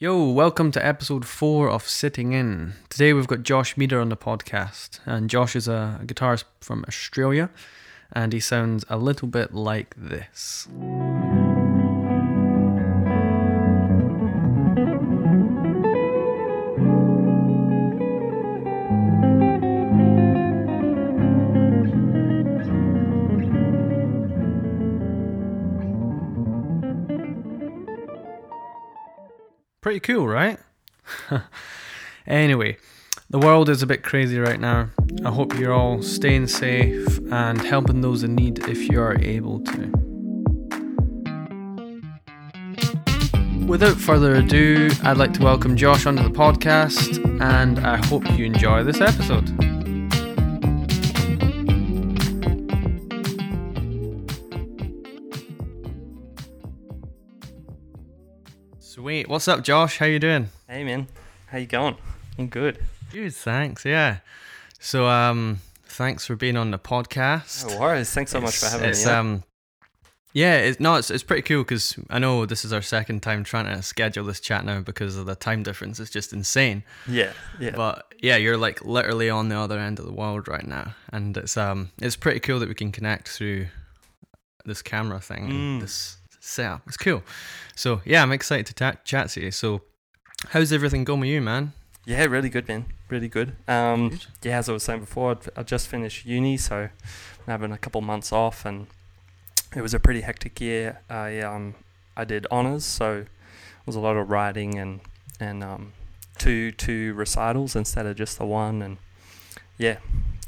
Yo, welcome to episode four of Sitting In. Today we've got Josh Meader on the podcast, and Josh is a guitarist from Australia, and he sounds a little bit like this. Pretty cool, right? anyway, the world is a bit crazy right now. I hope you're all staying safe and helping those in need if you are able to. Without further ado, I'd like to welcome Josh onto the podcast, and I hope you enjoy this episode. Sweet. What's up, Josh? How you doing? Hey man, how you going? I'm good. Good, thanks. Yeah. So, um, thanks for being on the podcast. No worries. Thanks so much for having it's, me. on. Um, yeah, it's no, it's, it's pretty cool because I know this is our second time trying to schedule this chat now because of the time difference. It's just insane. yeah, yeah. But yeah, you're like literally on the other end of the world right now, and it's um, it's pretty cool that we can connect through this camera thing, and Mm. this setup. It's cool. So yeah, I'm excited to ta- chat to you. So, how's everything going with you, man? yeah, really good, man. Really good. Um, Good. yeah, as I was saying before, I'd- I just finished uni, so I'm having a couple months off, and it was a pretty hectic year. I um, I did honors, so it was a lot of writing and and um, two two recitals instead of just the one, and yeah,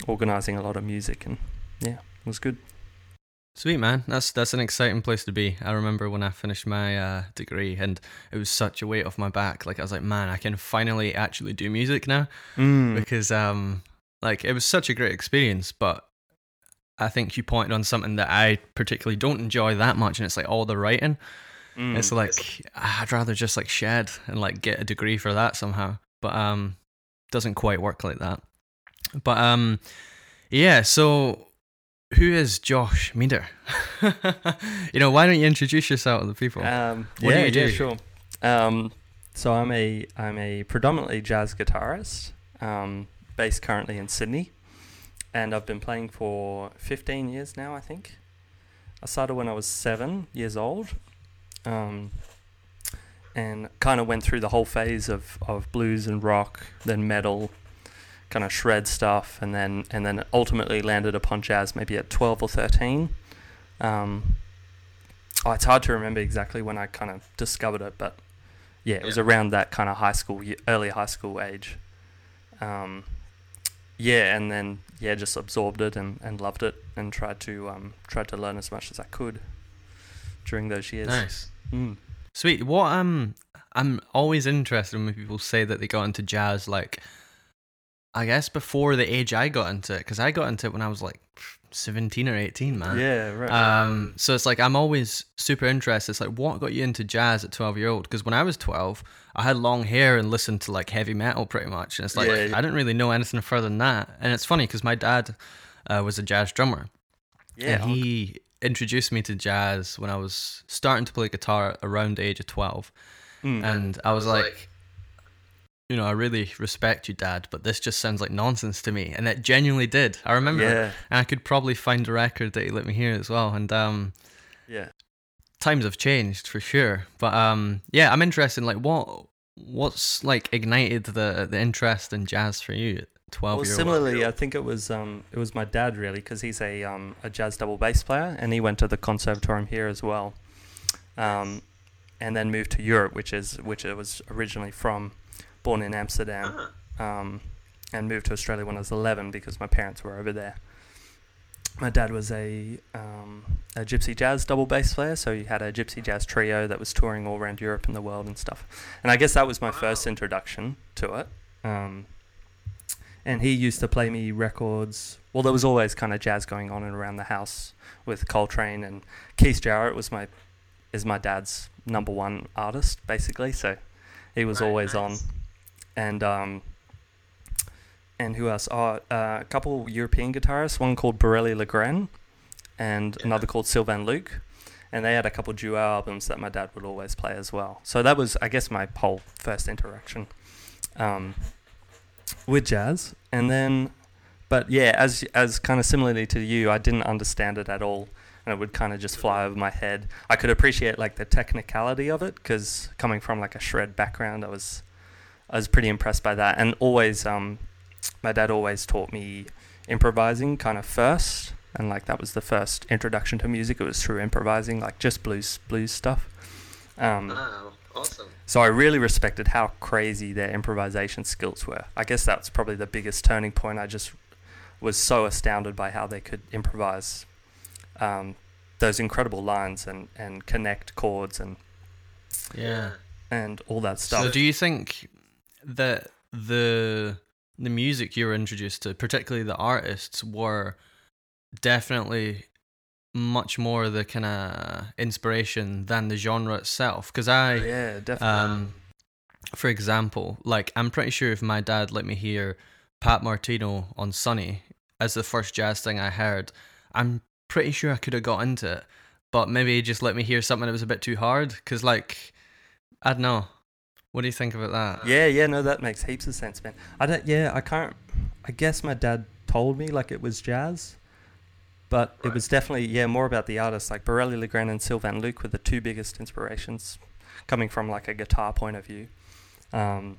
organizing a lot of music, and yeah, it was good. Sweet man, that's that's an exciting place to be. I remember when I finished my uh, degree, and it was such a weight off my back. Like I was like, man, I can finally actually do music now Mm. because um, like it was such a great experience. But I think you pointed on something that I particularly don't enjoy that much, and it's like all the writing. Mm. It's like I'd rather just like shed and like get a degree for that somehow. But um, doesn't quite work like that. But um, yeah. So who is Josh Meader? you know, why don't you introduce yourself to the people? Um, What do yeah, you do? yeah, sure. Um, so I'm a I'm a predominantly jazz guitarist, um, based currently in Sydney, and I've been playing for 15 years now. I think I started when I was seven years old, um, and kind of went through the whole phase of, of blues and rock, then metal, kind of shred stuff, and then and then ultimately landed upon jazz maybe at 12 or 13. Um, Oh, it's hard to remember exactly when I kind of discovered it, but yeah, it was around that kind of high school, early high school age. Um, yeah, and then yeah, just absorbed it and, and loved it, and tried to um, tried to learn as much as I could during those years. nice, Mm. sweet. What um, I'm always interested when people say that they got into jazz. Like, I guess before the age I got into it, because I got into it when I was like 17 or 18, man. Yeah, right. Um, so it's like I'm always super interested. It's like what got you into jazz at 12 year old? Because when I was 12, I had long hair and listened to like heavy metal pretty much, and it's like Yeah, yeah. I didn't really know anything further than that. And it's funny because my dad uh, was a jazz drummer, yeah, and he introduced me to jazz when I was starting to play guitar around the age of 12, mm. and I was like. You know, I really respect you, Dad, but this just sounds like nonsense to me, and it genuinely did. I remember, yeah, and I could probably find a record that he let me hear as well. And um, yeah. times have changed for sure. But um, yeah, I'm interested in like what what's like ignited the the interest in jazz for you 12 Well, similarly, I think it was um, it was my dad really because he's a um, a jazz double bass player and he went to the conservatorium here as well, um, and then moved to Europe, which is which it was originally from, born in Amsterdam, um, and moved to Australia when I was 11 because my parents were over there. My dad was a um, a gypsy jazz double bass player, so he had a gypsy jazz trio that was touring all around Europe and the world and stuff. And I guess that was my first introduction to it. Um, and he used to play me records. Well, there was always kind of jazz going on and around the house with Coltrane and Keith Jarrett was my is my dad's number one artist basically. So he was Right, always nice. on, and um, and who else? Oh, uh, a couple European guitarists. One called Biréli Lagrène, and Yeah. another called Sylvain Luc. and they had a couple duo albums that my dad would always play as well. So that was, I guess, my whole first interaction um, with jazz. And then, but yeah, as as kind of similarly to you, I didn't understand it at all, and it would kind of just fly over my head. I could appreciate like the technicality of it because coming from like a shred background, I was I was pretty impressed by that, and always um, my dad always taught me improvising kind of first and like that was the first introduction to music. It was through improvising, like just blues blues stuff. Um, wow, awesome. So I really respected how crazy their improvisation skills were. I guess that's probably the biggest turning point. I just was so astounded by how they could improvise um, those incredible lines and, and connect chords and Yeah. and all that stuff. So do you think that the the music you were introduced to, particularly the artists, were definitely much more the kind of inspiration than the genre itself? Because I, yeah, definitely. um, for example, like I'm pretty sure if my dad let me hear Pat Martino on Sunny as the first jazz thing I heard, I'm pretty sure I could have got into it. But maybe he just let me hear something that was a bit too hard. Because, like, I don't know. What do you think about that? Yeah, yeah, no, that makes heaps of sense, man. I don't. Yeah, I can't. I guess my dad told me like it was jazz, but it was definitely yeah more about the artists. Like Biréli Lagrène and Sylvain Luc were the two biggest inspirations, coming from like a guitar point of view. Um,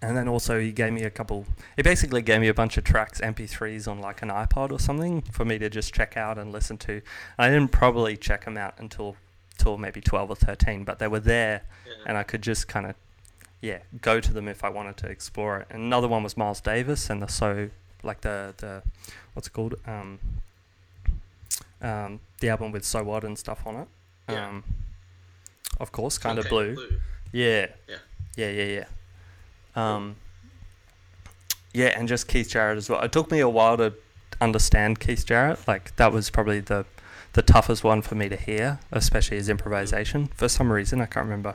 and then also he gave me a couple. He basically gave me a bunch of tracks, MP3s on like an iPod or something, for me to just check out and listen to. I didn't probably check them out until till maybe twelve or thirteen, but they were there Yeah. and I could just kind of, yeah, go to them if I wanted to explore it. And another one was Miles Davis and the so like the the what's it called um um the album with So What and stuff on it. Yeah. Um, of course, kind of Okay, blue. Yeah. Yeah. Yeah, yeah, yeah. Um, yeah, and just Keith Jarrett as well. It took me a while to understand Keith Jarrett. Like that was probably the the toughest one for me to hear, especially his improvisation. For some reason, I can't remember.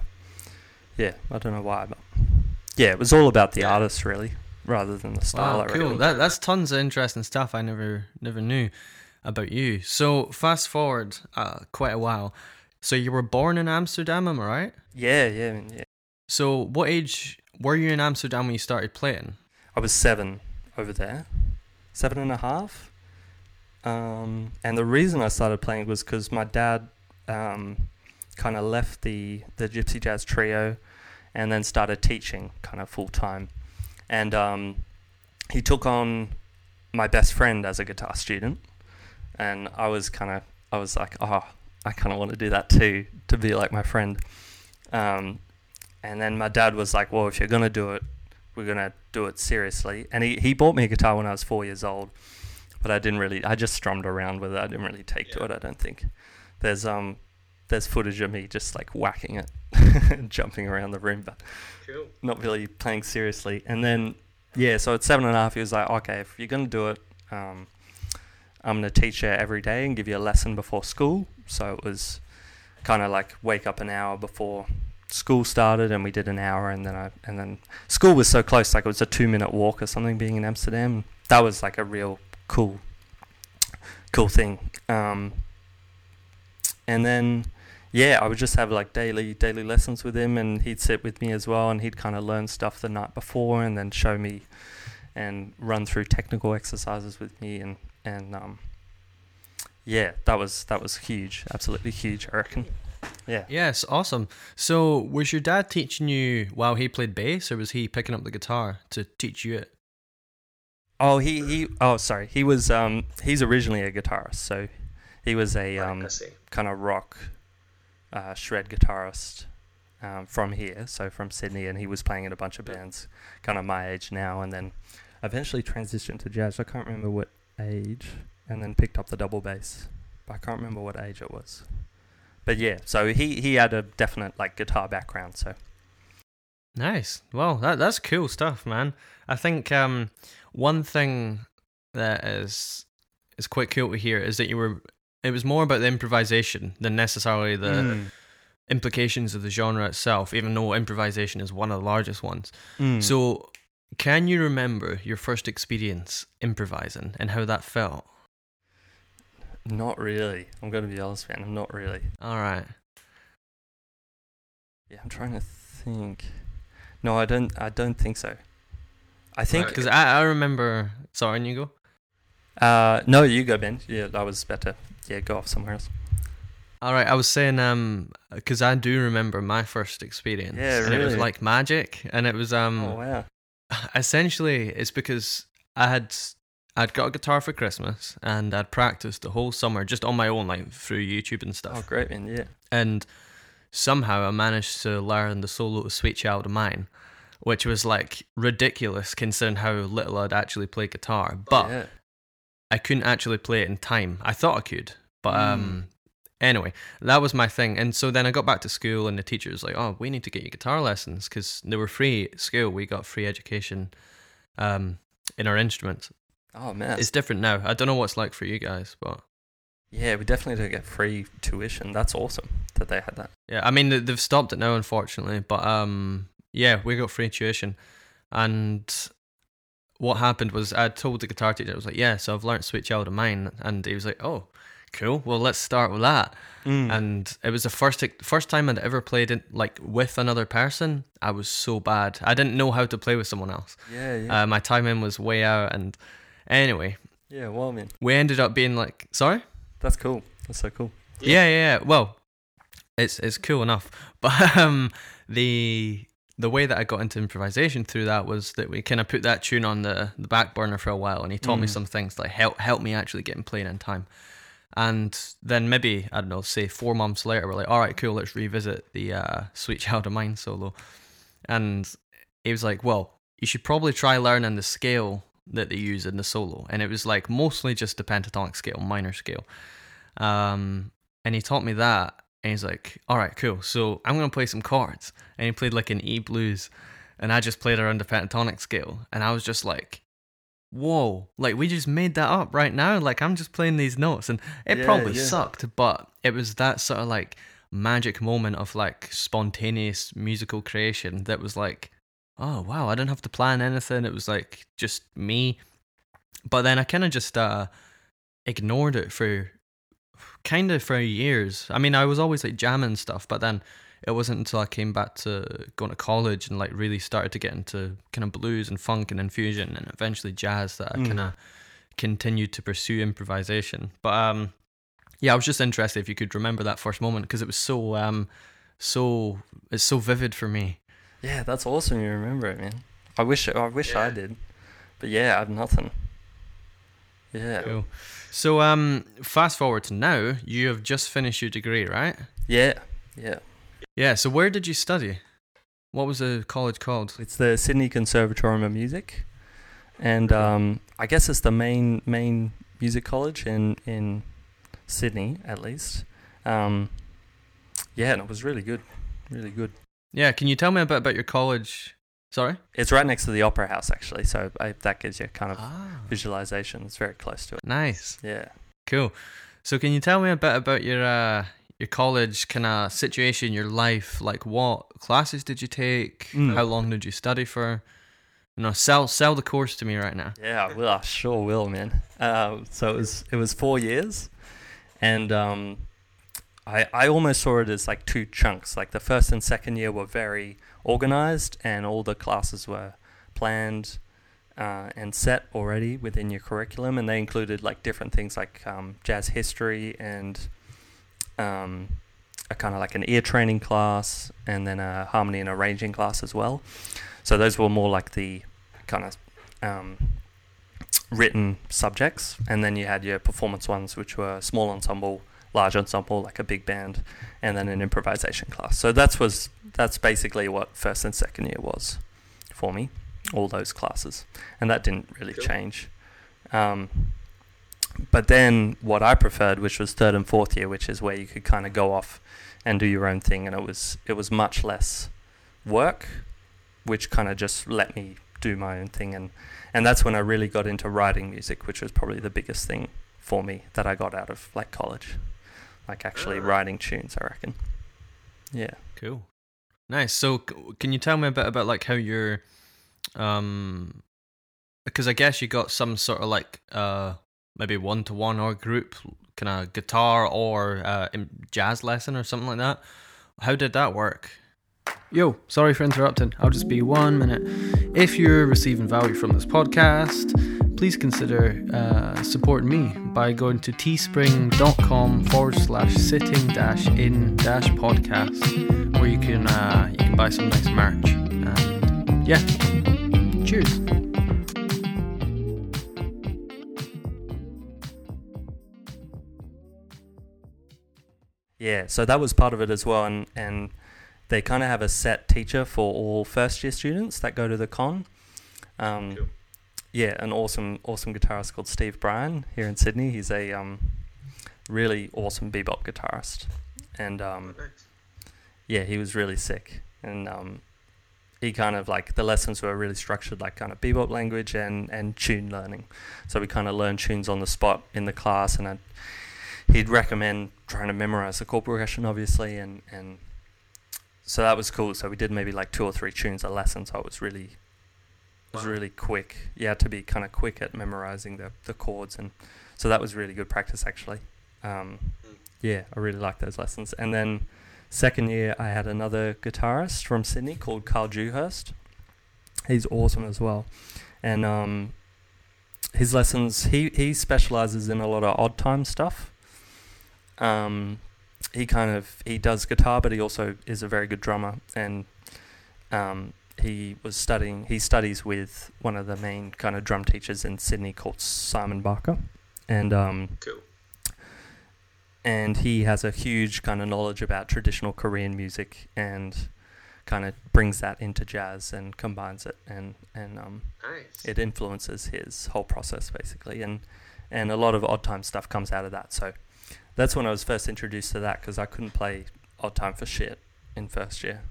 Yeah, I don't know why, but yeah, it was all about the artist really, rather than the style. Wow, cool. That that's tons of interesting stuff I never never knew about you. So fast forward uh, quite a while. So you were born in Amsterdam, am I right? Yeah, yeah, yeah. So what age were you in Amsterdam when you started playing? I was seven over there, seven and a half. Um, and the reason I started playing was because my dad um, kind of left the, the Gypsy Jazz Trio and then started teaching kind of full time. And um, he took on my best friend as a guitar student. And I was kind of, I was like, oh, I kind of want to do that too, to be like my friend. Um, and then my dad was like, well, if you're going to do it, we're gonna do it seriously. And he, he bought me a guitar when I was four years old, but I didn't really. I just strummed around with it. I didn't really take to it. I don't think. There's um there's footage of me just like whacking it, jumping around the room, but Cool. not really playing seriously. And then yeah, so at seven and a half, he was like, okay, if you're gonna do it, um, I'm gonna teach you every day and give you a lesson before school. So it was kind of like wake up an hour before school started and we did an hour and then I and then school was so close like it was a 2 minute walk or something being in Amsterdam that was like a real cool cool thing um and then yeah I would just have like daily daily lessons with him and he'd sit with me as well and he'd kind of learn stuff the night before and then show me and run through technical exercises with me and and um yeah that was that was huge absolutely huge I reckon yeah Yes, awesome. So was your dad teaching you while he played bass, or was he picking up the guitar to teach you it? Oh, he, he oh sorry. He was um he's originally a guitarist, so he was a Right, um kind of rock uh, shred guitarist um, from here, so from Sydney, and he was playing in a bunch of bands, kind of my age now, and then eventually transitioned to jazz. I can't remember what age, and then picked up the double bass, but I can't remember what age it was. But yeah, so he he had a definite like guitar background, so Nice. Well, that that's cool stuff, man. I think um, one thing that is is quite cool to hear is that you were. It was more about the improvisation than necessarily the Mm. implications of the genre itself. Even though improvisation is one of the largest ones. Mm. So, can you remember your first experience improvising and how that felt? Not really. I'm gonna be honest, man. I'm not really. All right. Yeah, I'm trying to think. No, I don't. I don't think so. I think. Because I, I remember. Sorry, and you go. Uh, no, you go, Ben. Yeah, that was better. Yeah, go off somewhere else. All right, I was saying um because I do remember my first experience. Yeah, And it was like magic, and it was um oh wow. essentially it's because I had I'd got a guitar for Christmas and I'd practiced the whole summer just on my own, like through YouTube and stuff. Oh, great, man. Yeah. And somehow I managed to learn the solo of Sweet Child of Mine, which was like ridiculous considering how little I'd actually played guitar. But yeah. I couldn't actually play it in time. I thought I could, but Mm. um, anyway, that was my thing. And so then I got back to school, and the teacher was like, "Oh, we need to get you guitar lessons because they were free at school. We got free education, um, in our instruments. Oh man. It's different now. I don't know what's like for you guys, but yeah, we definitely don't get free tuition. That's awesome that they had that. yeah, I mean they've stopped it now, unfortunately. But um, yeah, we got free tuition, and what happened was I told the guitar teacher, I was like, "Yeah, so I've learned Sweet Child of Mine," and he was like, "Oh." Cool. Well, let's start with that. Mm. and it was the first first time I'd ever played it like with another person. I was so bad. I didn't know how to play with someone else. yeah, yeah. Uh, my timing was way out, and anyway, yeah. Well, I man, we ended up being like, sorry, that's cool. That's so cool. yeah, yeah. yeah. Well, it's it's cool enough, but um, the the way that I got into improvisation through that was that we kind of put that tune on the the back burner for a while, and he taught me Mm. some things like help help me actually get in playing in time. And then maybe I don't know, say four months later, we're like, all right, cool, let's revisit the uh, "Sweet Child of Mine" solo. And he was like, well, you should probably try learning the scale that they use in the solo. And it was like mostly just the pentatonic scale, minor scale. Um, and he taught me that. And he's like, all right, cool. So I'm going to play some chords. And he played like an E blues. And I just played around the pentatonic scale. And I was just like, whoa, like we just made that up right now. Like I'm just playing these notes. And it Yeah, probably yeah. sucked, but it was that sort of like magic moment of like spontaneous musical creation that was like, oh wow, I didn't have to plan anything. It was like just me. But then I kind of just uh, ignored it for kind of for years. I mean, I was always like jamming stuff, but then it wasn't until I came back to going to college and like really started to get into kind of blues and funk and infusion and eventually jazz that I Mm. kind of continued to pursue improvisation. But um, yeah, I was just interested if you could remember that first moment because it was so um, so it's so vivid for me. Yeah, that's awesome. You remember it, man. I wish. I wish I did. But yeah, I have nothing. Yeah. Cool. So um, fast forward to now, you have just finished your degree, right? Yeah. Yeah. Yeah. So where did you study? What was the college called? It's the Sydney Conservatorium of Music, and um, I guess it's the main main music college in in Sydney, at least. Um, yeah, and it was really good, really good. Yeah. Can you tell me a bit about your college? Sorry. It's right next to the Opera House, actually, so I, that gives you a kind of Ah. visualization. It's very close to it. Nice. Yeah. Cool. So can you tell me a bit about your uh your college kind of situation, your life? Like what classes did you take? Mm. How long did you study for? You know, sell sell the course to me right now. Yeah, I will. I sure will, man. Um, so it was it was four years, and um, I I almost saw it as like two chunks. Like the first and second year were very organized, and all the classes were planned uh, and set already within your curriculum, and they included like different things like um, jazz history and um, a kind of like an ear training class, and then a harmony and arranging class as well. So those were more like the kind of um, written subjects, and then you had your performance ones, which were small ensemble, large ensemble, like a big band, and then an improvisation class. So that's was that's basically what first and second year was for me, all those classes, and that didn't really Cool. change. Um, but then what I preferred, which was third and fourth year, which is where you could kind of go off and do your own thing, and it was it was much less work, which kind of just let me do my own thing, and and that's when I really got into writing music, which was probably the biggest thing for me that I got out of like college, like actually writing tunes. I reckon. Yeah. Cool. Nice. So can you tell me a bit about like how your um because I guess you got some sort of like uh maybe one to one or group kind of guitar or uh, jazz lesson or something like that. How did that work? Yo, sorry for interrupting. I'll just be one minute. If you're receiving value from this podcast, please consider uh, supporting me by going to teespring.com forward slash sitting dash in dash podcast, where you can uh, you can buy some nice merch. And yeah, cheers. Yeah, so that was part of it as well, and and they kind of have a set teacher for all first year students that go to the con. Um, cool. Yeah, an awesome awesome guitarist called Steve Brien here in Sydney. He's a um, really awesome bebop guitarist, and um, yeah, he was really sick, and um, he kind of like the lessons were really structured like kind of bebop language and and tune learning. So we kind of learned tunes on the spot in the class, and I'd, he'd recommend trying to memorize the chord progression, obviously, and and so that was cool. So we did maybe like two or three tunes a lesson. So it was really was wow. really quick. You had to be kind of quick at memorizing the the chords, and so that was really good practice actually. Um, mm. Yeah, I really liked those lessons. And then second year, I had another guitarist from Sydney called Carl Dewhurst. He's awesome as well, and um, his lessons he he specializes in a lot of odd time stuff. Um, he kind of he does guitar, but he also is a very good drummer, and um, he was studying. He studies with one of the main kind of drum teachers in Sydney called Simon Barker, and um, cool. And he has a huge kind of knowledge about traditional Korean music and kind of brings that into jazz and combines it and and um, nice. it influences his whole process basically and and a lot of odd time stuff comes out of that so that's when I was first introduced to that because I couldn't play odd time for shit in first year,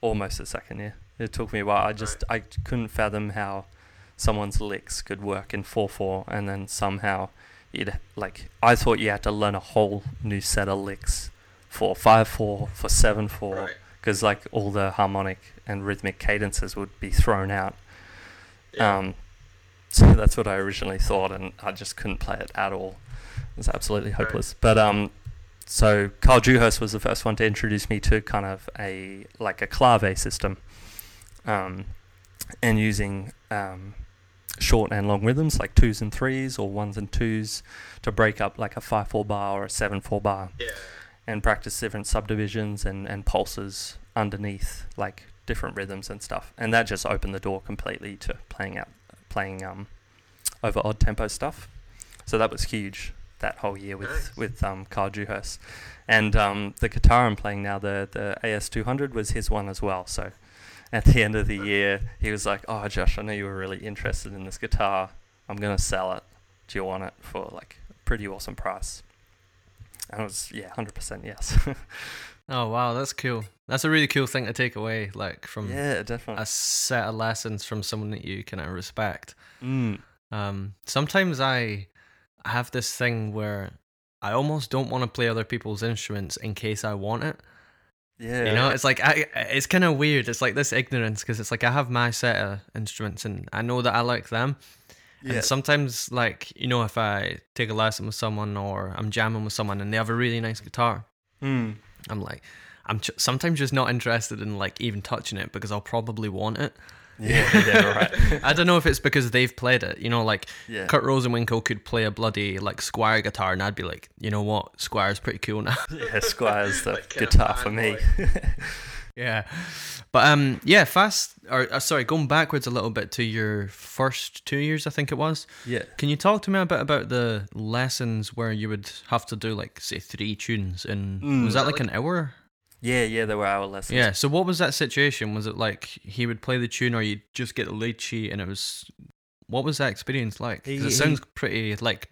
almost the second year. It took me a while. I just right. I couldn't fathom how someone's licks could work in four four, and then somehow you'd like I thought you had to learn a whole new set of licks for five four for seven four because right. like all the harmonic and rhythmic cadences would be thrown out. Yeah. Um, so that's what I originally thought, and I just couldn't play it at all. It was absolutely hopeless. But um, so Carl Dewhurst was the first one to introduce me to kind of a like a clave system, um, and using um, short and long rhythms like twos and threes or ones and twos to break up like a five four bar or a seven four bar, yeah. and practice different subdivisions and and pulses underneath like different rhythms and stuff, and that just opened the door completely to playing out playing um over odd tempo stuff. So that was huge that whole year with nice. with um, Carl Dewhurst. And um, the guitar I'm playing now, the the AS200, was his one as well. So at the end of the year, he was like, "Oh, Josh, I know you were really interested in this guitar. I'm gonna sell it. Do you want it for like a pretty awesome price?" And I was, yeah, hundred percent yes. oh wow, that's cool. That's a really cool thing to take away, like from yeah, definitely a set of lessons from someone that you kind of respect. Mm. Um, sometimes I I have this thing where I almost don't want to play other people's instruments in case I want it. Yeah. You know, it's like I, it's kind of weird. It's like this ignorance because it's like I have my set of instruments and I know that I like them. Yeah. And sometimes, like you know, if I take a lesson with someone or I'm jamming with someone and they have a really nice guitar, mm. I'm like, I'm ch- sometimes just not interested in like even touching it because I'll probably want it. Yeah, yeah, right. I don't know if it's because they've played it. You know, like yeah. Kurt Rosenwinkel could play a bloody like Squier guitar, and I'd be like, you know what, Squier's pretty cool now. yeah, Squier's the like guitar for me. yeah, but um, yeah, fast. Or uh, sorry, going backwards a little bit to your first two years, I think it was. Yeah. Can you talk to me a bit about the lessons where you would have to do like say three tunes, and mm, was that like, like an hour? Yeah, yeah, there were hour lessons. Yeah. So what was that situation? Was it like he would play the tune, or you'd just get the lead sheet, and it was what was that experience like? Because it sounds pretty like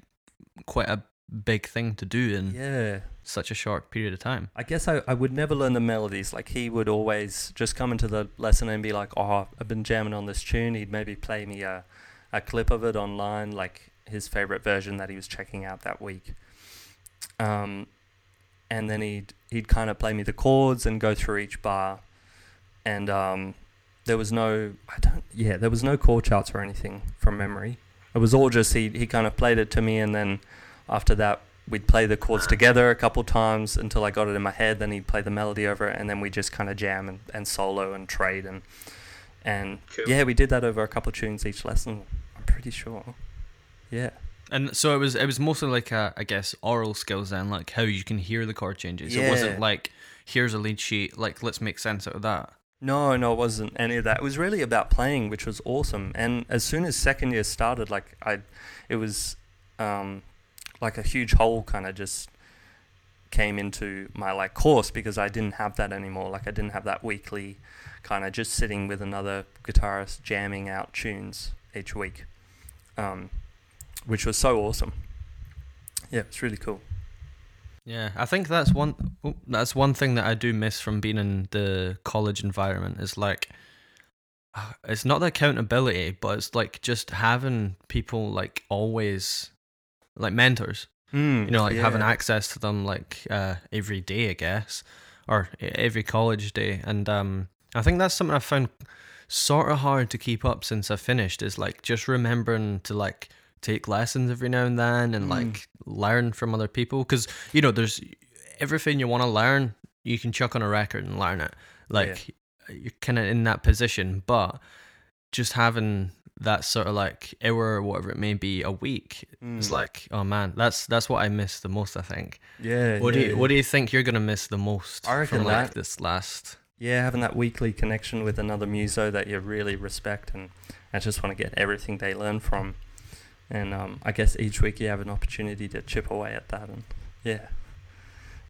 quite a big thing to do in yeah such a short period of time. I guess I, I would never learn the melodies. Like he would always just come into the lesson and be like, "Oh, I've been jamming on this tune." He'd maybe play me a a clip of it online, like his favorite version that he was checking out that week. Um, and then he'd he'd kind of play me the chords and go through each bar, and um, there was no I don't yeah there was no chord charts or anything from memory. it was all just he he kind of played it to me, and then after that we'd play the chords together a couple times until I got it in my head. Then he'd play the melody over it, and then we just kind of jam and, and solo and trade and and Cool. yeah, we did that over a couple of tunes each lesson. I'm pretty sure. Yeah. And so it was it was mostly like a, I guess oral skills then, like how you can hear the chord changes. It wasn't like here's a lead sheet, like let's make sense out of that. No, no, it wasn't any of that. It was really about playing, which was awesome. And as soon as second year started, like I, it was, um, like a huge hole kind of just came into my like course because I didn't have that anymore. Like I didn't have that weekly kind of just sitting with another guitarist jamming out tunes each week, um, which was so awesome. Yeah, it's really cool. Yeah, I think that's one oh, that's one thing that I do miss from being in the college environment is like uh, it's not the accountability, but it's like just having people like always like mentors. Mm, You know, like having access to them like uh every day, I guess, or every college day. And um I think that's something I found sort of hard to keep up since I finished is like just remembering to like take lessons every now and then and Mm. like learn from other people because you know there's everything you want to learn you can chuck on a record and learn it like you're kind of in that position but just having that sort of like hour or whatever it may be a week it's Mm. like oh man that's that's what i miss the most i think yeah. what do you yeah. what do you think you're gonna miss the most I reckon from like that- this last Yeah, having that weekly connection with another muso that you really respect and I just want to get everything they learn from. And um, I guess each week you have an opportunity to chip away at that. And yeah,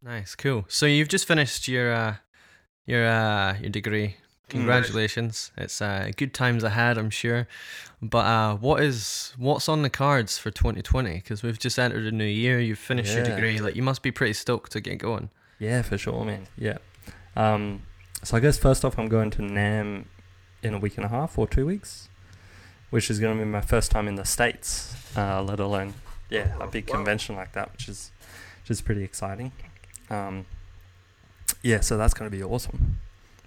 Nice, cool. So you've just finished your uh, your uh, your degree. Congratulations! It's uh, good times ahead, I'm sure. But uh, what is what's on the cards for 2020? Because we've just entered a new year. You've finished your degree. Like you must be pretty stoked to get going. yeah, for sure, man. Yeah. Um, so I guess first off, I'm going to NAMM in a week and a half or two weeks, which is going to be my first time in the States, uh, let alone, yeah, a big convention like that, which is just pretty exciting. Um, yeah, so that's going to be awesome.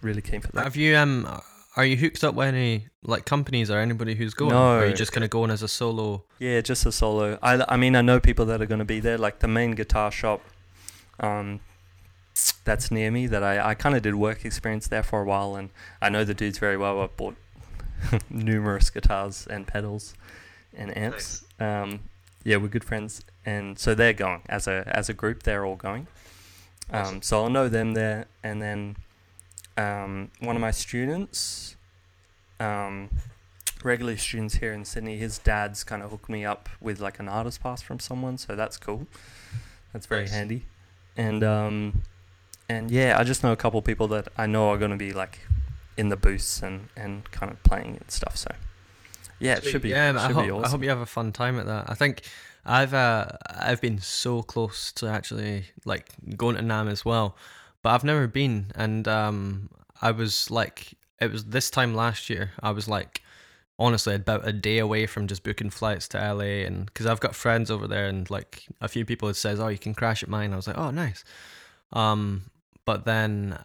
Really keen for that. Have you um? Are you hooked up with any like companies or anybody who's going? Or are you just kind of going as a solo? Yeah, just a solo. I, I mean, I know people that are going to be there, like the main guitar shop um, that's near me that I, I kind of did work experience there for a while, and I know the dudes very well. I bought numerous guitars and pedals and amps. Um, yeah, we're good friends, and so they're going as a as a group. They're all going. Um, so I'll know them there, and then um, one of my students, um, regular students here in Sydney, his dad's kind of hooked me up with like an artist pass from someone, so that's cool. That's very Nice. handy, and um, and yeah, I just know a couple people that I know are going to be like in the booths and and kind of playing and stuff. So yeah, it should be Yeah, I hope, be awesome. I hope you have a fun time at that. I think I've uh, I've been so close to actually like going to NAMM as well, but I've never been. And um, I was like, it was this time last year. I was like, honestly, about a day away from just booking flights to LA, and because I've got friends over there, and like a few people had says, oh, you can crash at mine. I was like, oh, nice. Um, but then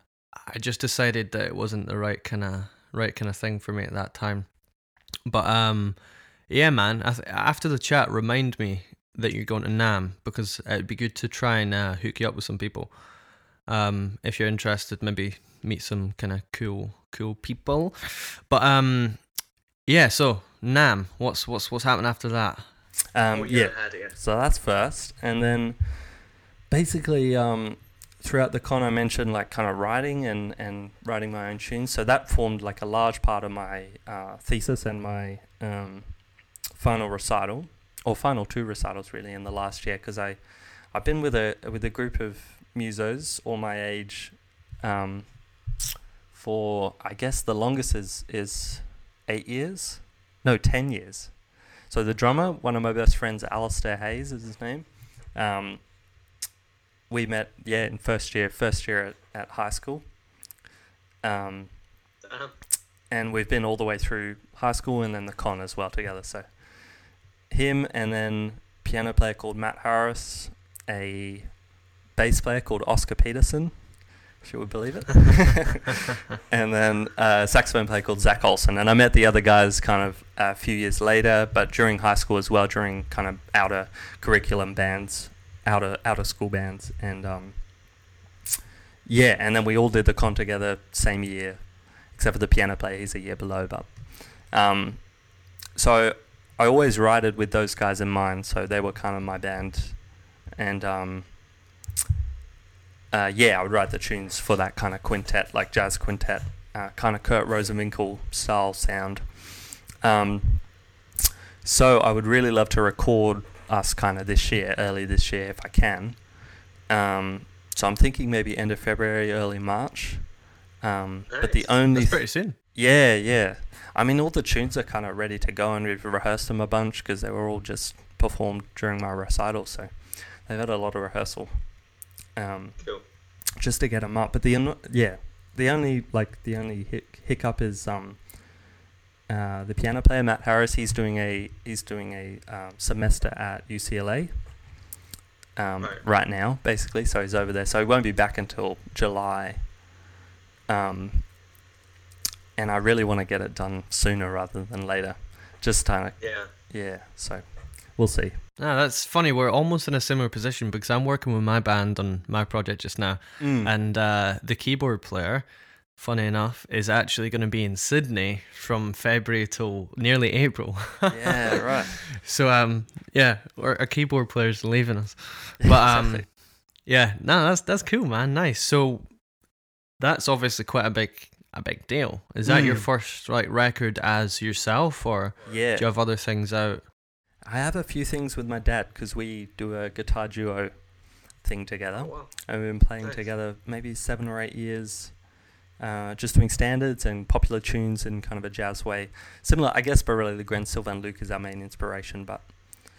I just decided that it wasn't the right kind of right kind of thing for me at that time. But um, yeah, man. Th- after the chat, remind me that you're going to NAMM because it'd be good to try and uh, hook you up with some people. Um, if you're interested, maybe meet some kind of cool, cool people. But um, yeah. So NAMM, what's what's what's happening after that? Um, yeah, So that's first, and then basically um, throughout the con, I mentioned like kind of writing and and writing my own tunes. So that formed like a large part of my uh, thesis and my um, final recital, or final two recitals really in the last year, because I I've been with a with a group of musos all my age. Um, for I guess the longest is is eight years, no ten years. So the drummer, one of my best friends, Alistair Hayes is his name. Um, we met, yeah, in first year, first year at, at high school. Um, and we've been all the way through high school and then the con as well together. So him and then piano player called Matt Harris, a bass player called Oscar Peterson, if you would believe it. and then uh, saxophone player called Zach Olson. And I met the other guys kind of a few years later, but during high school as well, during kind of outer curriculum bands, outer of school bands, and um, yeah, and then we all did the con together same year, except for the piano player, he's a year below, but um, so I always rided with those guys in mind, so they were kind of my band, and um, uh, yeah, I would write the tunes for that kind of quintet, like jazz quintet, uh, kind of Kurt Rosenwinkel style sound. Um, so I would really love to record us kind of this year, early this year, if I can. Um, so I'm thinking maybe end of February, early March. Um, But the only That's pretty soon. yeah, yeah. I mean, all the tunes are kind of ready to go, and we've rehearsed them a bunch because they were all just performed during my recital. So they've had a lot of rehearsal, um, Cool. just to get them up. But the yeah, the only like the only hic- hiccup is um, uh, the piano player Matt Harris. He's doing a he's doing a um, semester at UCLA. Um, Right. right now, basically, so he's over there. So he won't be back until July. Um, and I really want to get it done sooner rather than later. Just kind of, Yeah. yeah. So we'll see. No, that's funny. We're almost in a similar position because I'm working with my band on my project just now, Mm. and uh, the keyboard player, funny enough, is actually going to be in Sydney from February till nearly April. yeah, right. So um, yeah, our, our keyboard player's leaving us. But um, yeah, no, that's that's cool, man. Nice. So that's obviously quite a big a big deal. Is that your Mm. first like record as yourself, or yeah. do you have other things out? I have a few things with my dad because we do a guitar duo thing together. Oh, wow. And we've been playing Nice. together maybe seven or eight years, uh, just doing standards and popular tunes in kind of a jazz way. Similar, I guess, but really the Glenn Sylvain Luc is our main inspiration, but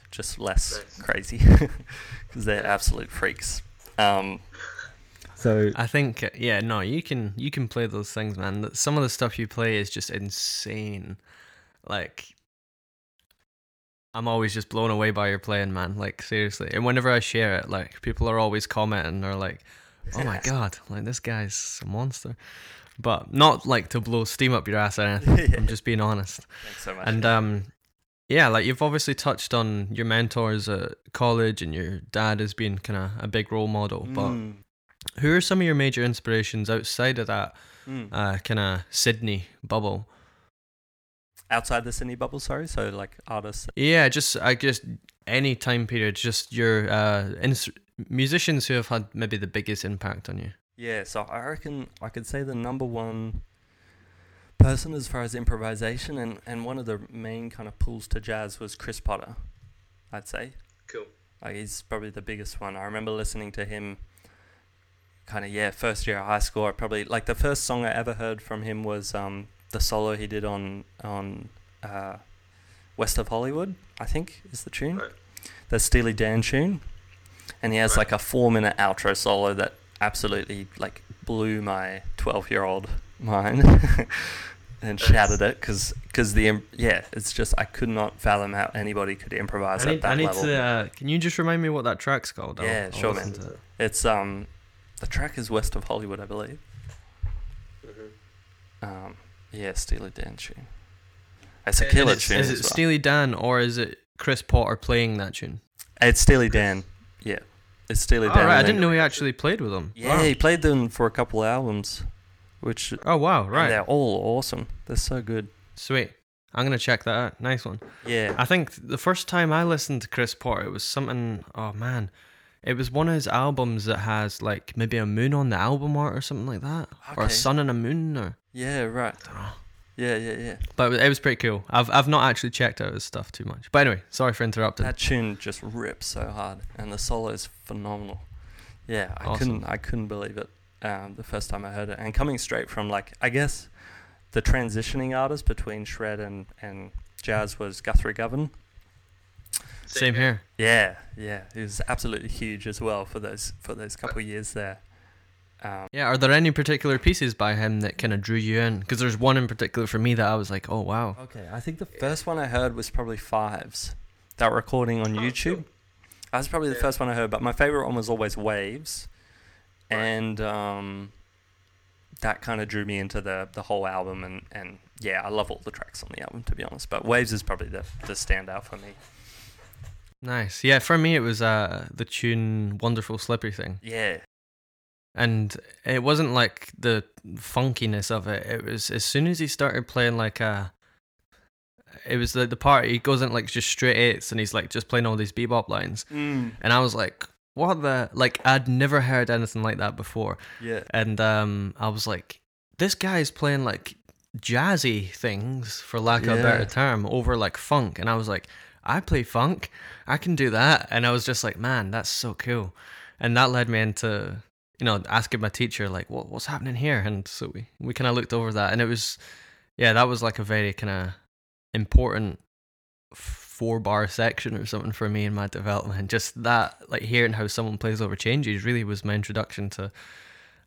just less Nice. crazy because they're absolute freaks. Um, so I think yeah, no, you can you can play those things, man. Th- Some of the stuff you play is just insane. Like I'm always just blown away by your playing, man. Like seriously. And whenever I share it, like people are always commenting or like, "Oh my god, like this guy's a monster." But not like to blow steam up your ass or anything. I'm just being honest. thanks so much. And um yeah, like you've obviously touched on your mentors at college and your dad has been kind of a big role model, but Mm, who are some of your major inspirations outside of that mm. uh, kind of Sydney bubble? outside the Sydney bubble, sorry. So like artists. Yeah, just I guess any time period, just your uh, ins- musicians who have had maybe the biggest impact on you. Yeah, so I reckon I could say the number one person as far as improvisation and, and one of the main kind of pulls to jazz was Chris Potter, I'd say. Cool. Like he's probably the biggest one. I remember listening to him kind of yeah, first year of high school. I probably like the first song I ever heard from him was um the solo he did on on uh West of Hollywood, I think is the tune. Right. The Steely Dan tune. And he has Right. like a 4 minute outro solo that absolutely like blew my 12 year old mind and Nice. shattered it because cause the im- yeah it's just i could not fathom how anybody could improvise I at need, that I need level to. Uh, can you just remind me what that track's called? I'll- Yeah, I'll sure, man. to it. it's um the track is west of hollywood i believe Mhm. um yeah steely dan tune it's a killer Is, tune is it as well. Steely Dan or is it Chris Potter playing that tune? it's steely dan yeah it's steely dan right. I didn't know he actually played with them. yeah Wow. he played them for a couple albums which Oh wow! Right. they're all awesome they're so good Sweet. I'm gonna check that out. Nice one. yeah I think the first time I listened to Chris Potter, it was something. Oh man, it was one of his albums that has like maybe a moon on the album art or something like that, or a sun and a moon, or yeah right I don't know. Yeah yeah yeah But it was, pretty cool. I've I've not actually checked out his stuff too much. But anyway, sorry for interrupting. That tune just rips so hard, and the solo is phenomenal. Yeah, I Awesome. couldn't I couldn't believe it um, the first time I heard it, and coming straight from like I guess the transitioning artist between shred and and jazz was Guthrie Govan. Same here. Yeah, yeah, he was absolutely huge as well for those for those couple of years there. Um, Yeah. Are there any particular pieces by him that kind of drew you in? Because there's one in particular for me that I was like, oh wow. okay, I think the first one I heard was probably Fives. That recording on Oh, YouTube. cool. That was probably the Yeah. first one I heard, but my favorite one was always Waves, Right. and um, that kind of drew me into the the whole album, and and yeah, I love all the tracks on the album to be honest. But Waves is probably the the standout for me. Nice. Yeah, for me it was uh the tune "Wonderful Slippery" thing, Yeah, and it wasn't like the funkiness of it. It was as soon as he started playing like a. It was the the part he goes in like just straight eights and he's like just playing all these bebop lines, mm. and I was like, "What the?" Like I'd never heard anything like that before, yeah, and um, I was like, "This guy's playing like jazzy things, for lack of a better term, over like funk," and I was like, "I play funk, I can do that," and I was just like, "Man, that's so cool," and that led me into you know asking my teacher like, "What what's happening here?" And so we we kind of looked over that, and it was, yeah, that was like a very kind of important four bar section or something for me in my development. Just that, like hearing how someone plays over changes, really was my introduction to,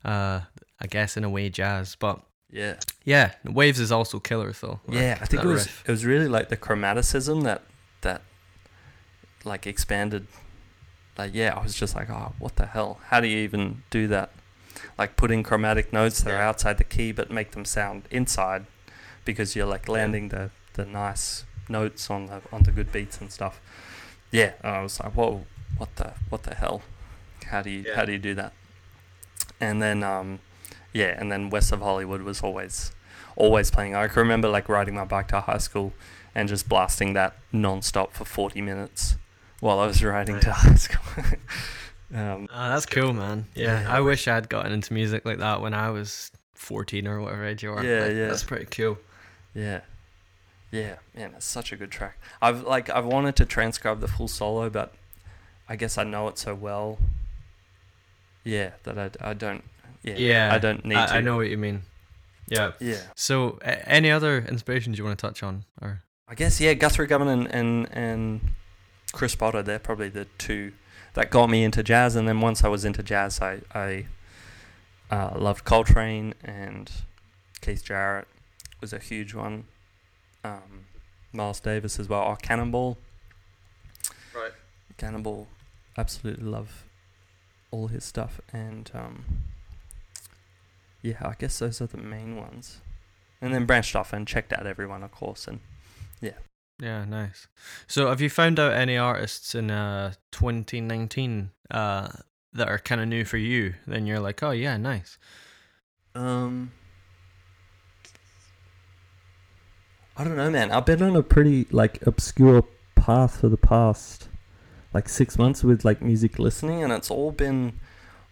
uh, I guess in a way, jazz. But yeah, yeah, Waves is also killer though. yeah. I think it was riff. it was really like the chromaticism that that like expanded. Like yeah, I was just like, oh, what the hell? How do you even do that? Like put in chromatic notes that are outside the key but make them sound inside, because you're like landing the the nice notes on the on the good beats and stuff. Yeah, I was like, whoa, what the what the hell? How do you how do you do that? And then um, yeah, and then West of Hollywood was always always playing. I can remember like riding my bike to high school and just blasting that non-stop for 40 minutes while I was riding to high school. um, Oh, that's cool, man. Yeah, Yeah. I wish I'd gotten into music like that when I was fourteen or whatever age you are. Yeah, Like, yeah. that's pretty cool. yeah. Yeah, man, it's such a good track. I've like I've wanted to transcribe the full solo, but I guess I know it so well. Yeah, that I, I don't. Yeah, Yeah, I don't need to. I, I know what you mean. Yeah. Yeah, So, any other inspirations you want to touch on, or I guess yeah, Guthrie Govan and, and and Chris Potter, they're probably the two that got me into jazz. And then once I was into jazz, I I uh, loved Coltrane and Keith Jarrett was a huge one. Um, Miles Davis as well. Oh, Cannonball. Right. Cannonball, absolutely love all his stuff, and um, yeah, I guess those are the main ones. And then branched off and checked out everyone, of course, and yeah, nice. So, have you found out any artists in uh 2019 uh that are kind of new for you? Then you're like, oh yeah, nice. Um, I don't know, man. I've been on a pretty like obscure path for the past like six months with like music listening, and it's all been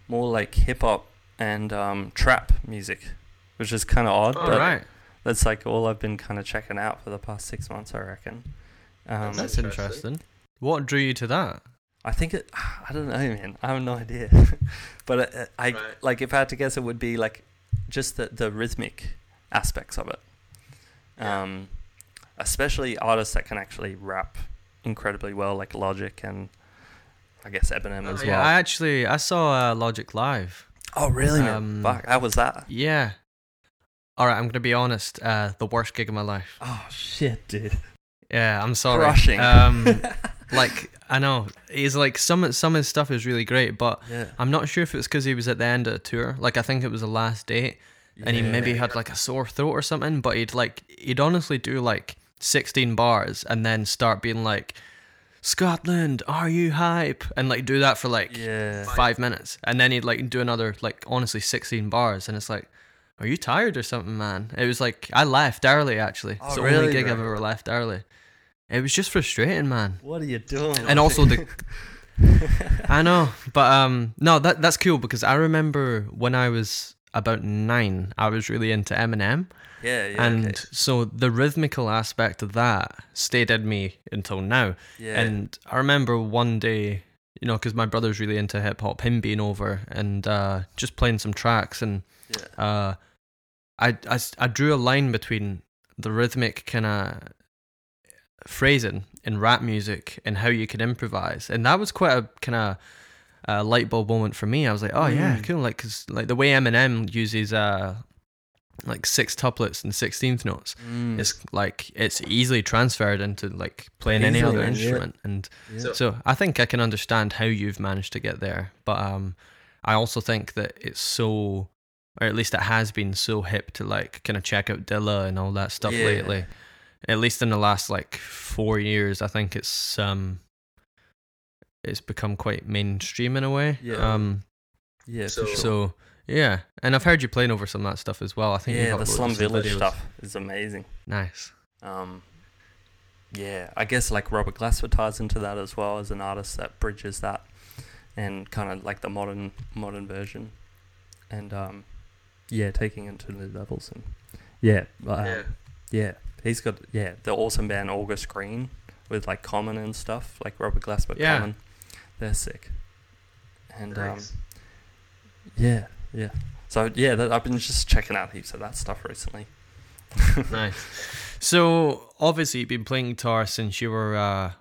more like hip hop and um, trap music, which is kind of odd. All but right, that's like all I've been kind of checking out for the past six months, I reckon. Um, that's interesting. What drew you to that? I think it. I don't know, man. I have no idea. but uh, I Right. like if I had to guess, it would be like just the the rhythmic aspects of it. Yeah. Um, especially artists that can actually rap incredibly well, like Logic and I guess Eminem as Oh, yeah, well. I actually I saw uh, Logic live. oh, really? Man? um, Fuck, how was that? Yeah. All right, I'm gonna be honest. Uh, the worst gig of my life. Oh shit, dude! Yeah, I'm sorry. Crushing. Um, like I know he's like some some of his stuff is really great, but yeah. I'm not sure if it's because he was at the end of the tour. Like I think it was the last date, and he maybe had like a sore throat or something. But he'd like he'd honestly do like 16 bars and then start being like, "Scotland, are you hype?" and like do that for like yeah. five minutes, and then he'd like do another like honestly 16 bars, and it's like. Are you tired or something, man? It was like I left early. Actually, Oh, it's the really, only gig bro? I've ever left early. It was just frustrating, man. What are you doing? And also the I know, but um, no, that that's cool because I remember when I was about nine, I was really into Eminem, yeah, yeah, and okay. so the rhythmical aspect of that stayed in me until now. yeah, And I remember one day, you know, because my brother's really into hip hop, him being over and uh, just playing some tracks, and yeah, uh, I, I I drew a line between the rhythmic kind of phrasing in rap music and how you can improvise, and that was quite a kind of uh, light bulb moment for me. I was like, oh yeah, Mm. cool. Like, cause like the way Eminem uses uh like six tuplets and sixteenth notes, Mm. it's like it's easily transferred into like playing any other man, yeah. instrument, and yeah. so I think I can understand how you've managed to get there, but um, I also think that it's so or at least it has been so hip to like kind of check out Dilla and all that stuff Yeah. lately. At least in the last like four years, I think it's um, it's become quite mainstream in a way. Yeah. Um. Yeah, So- sure. So yeah, and I've heard you playing over some of that stuff as well. I think yeah, got the Slum Village videos. stuff is amazing. Nice. Um, yeah, I guess like Robert Glasper ties into that as well as an artist that bridges that and kind of like the modern modern version, and um, yeah, taking it to new levels and yeah, um, yeah. yeah, he's got yeah the awesome band August Greene with like Common and stuff like Robert Glasper Yeah. Common, they're sick, and um, yeah, yeah. So yeah, that, I've been just checking out heaps of that stuff recently. nice. So obviously you've been playing guitar since you were uh,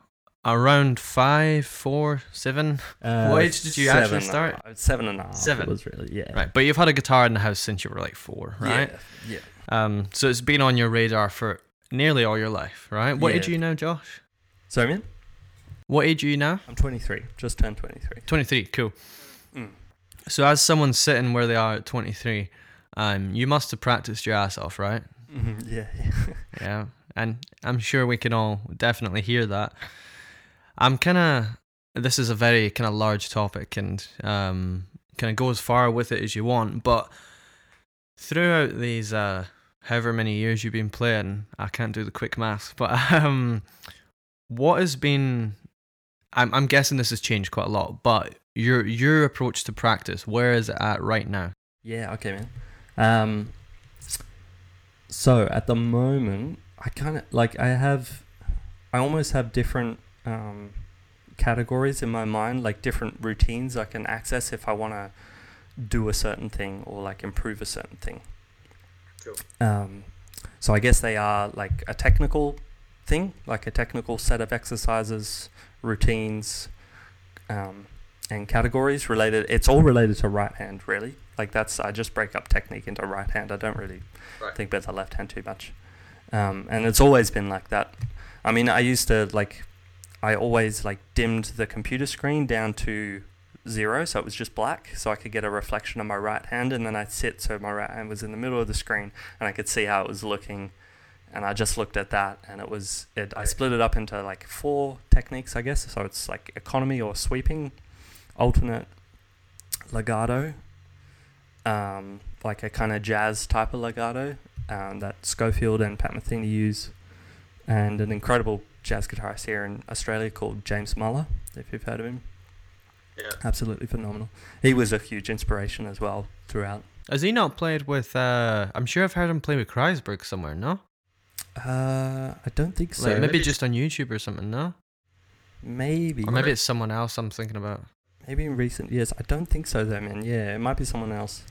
around five, four, seven. What age did you actually start? uh, Seven and a half. Seven. Was really yeah. Right, but you've had a guitar in the house since you were like four, right? Yeah. Um, so it's been on your radar for nearly all your life, right? What Yeah. age are you now, Josh? So man, What age are you now? I'm 23. Just turned 23. 23, cool. Mm. So as someone sitting where they are at 23, um, you must have practiced your ass off, right? Mhm, Yeah. yeah. Yeah, and I'm sure we can all definitely hear that. I'm kind of. This is a very kind of large topic, and um, kind of go as far with it as you want. But throughout these, uh, however many years you've been playing, I can't do the quick math, but um, what has been? I'm I'm guessing this has changed quite a lot, but your your approach to practice, where is it at right now? Yeah, okay, man. Um, so at the moment, I kind of like I have, I almost have different um, categories in my mind, like different routines I can access if I want to do a certain thing or like improve a certain thing. Cool. Um, so I guess they are like a technical thing, like a technical set of exercises, routines, um, and categories related. It's all related to right hand, really. Like that's I just break up technique into right hand. I don't really Right. think about the left hand too much, um, and it's always been like that. I mean, I used to like, I always like dimmed the computer screen down to zero, so it was just black, so I could get a reflection of my right hand, and then I'd sit so my right hand was in the middle of the screen, and I could see how it was looking, and I just looked at that, and it was it. I split it up into like four techniques, I guess. So it's like economy or sweeping, alternate, legato, um, like a kind of jazz type of legato um, that Scofield and Pat Metheny use, and an incredible jazz guitarist here in Australia called James Muller, if you've heard of him. Yeah. Absolutely phenomenal. He was a huge inspiration as well throughout. Has he not played with? Uh, I'm sure I've heard him play with Kreisberg somewhere. No, Uh, I don't think so. like maybe maybe- just on YouTube or something. No, maybe, or maybe it's someone else I'm thinking about. maybe in recent years. I don't think so though, man. Yeah, it might be someone else.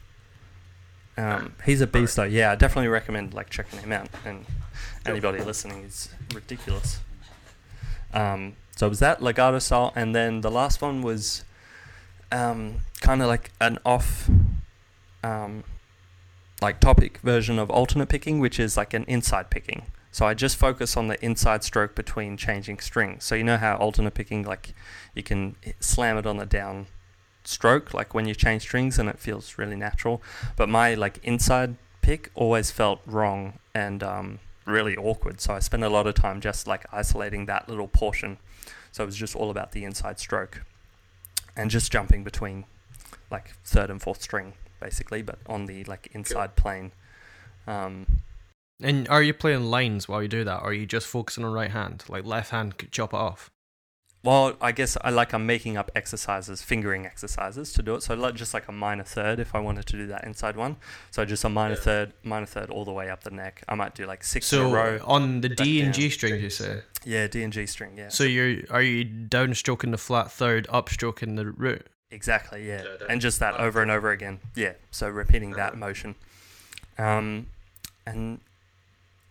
Um, he's a beast though. Yeah, I definitely recommend like checking him out. And anybody listening is ridiculous. Um, so it was that legato style, and then the last one was um, kind of like an off, um, like topic version of alternate picking, which is like an inside picking. So I just focus on the inside stroke between changing strings. So you know how alternate picking, like you can slam it on the down stroke, like when you change strings, and it feels really natural. But my like inside pick always felt wrong and um, really awkward. So I spent a lot of time just like isolating that little portion. So it was just all about the inside stroke and just jumping between like third and fourth string basically, but on the like inside plane. Um, And are you playing lines while you do that, or are you just focusing on right hand, like left hand chop it off? Well, I guess I like I'm making up exercises, fingering exercises to do it. So like just like a minor third if I wanted to do that inside one. So just a minor Yeah. third, minor third all the way up the neck. I might do like six So in a row. on the D and down. G string, you say. Yeah, D and G string. Yeah. So you're are you downstroking the flat third, upstroking the root? Exactly, yeah. Yeah, that- and just that that- over and over again. Yeah. So repeating that Uh-huh. motion. Um and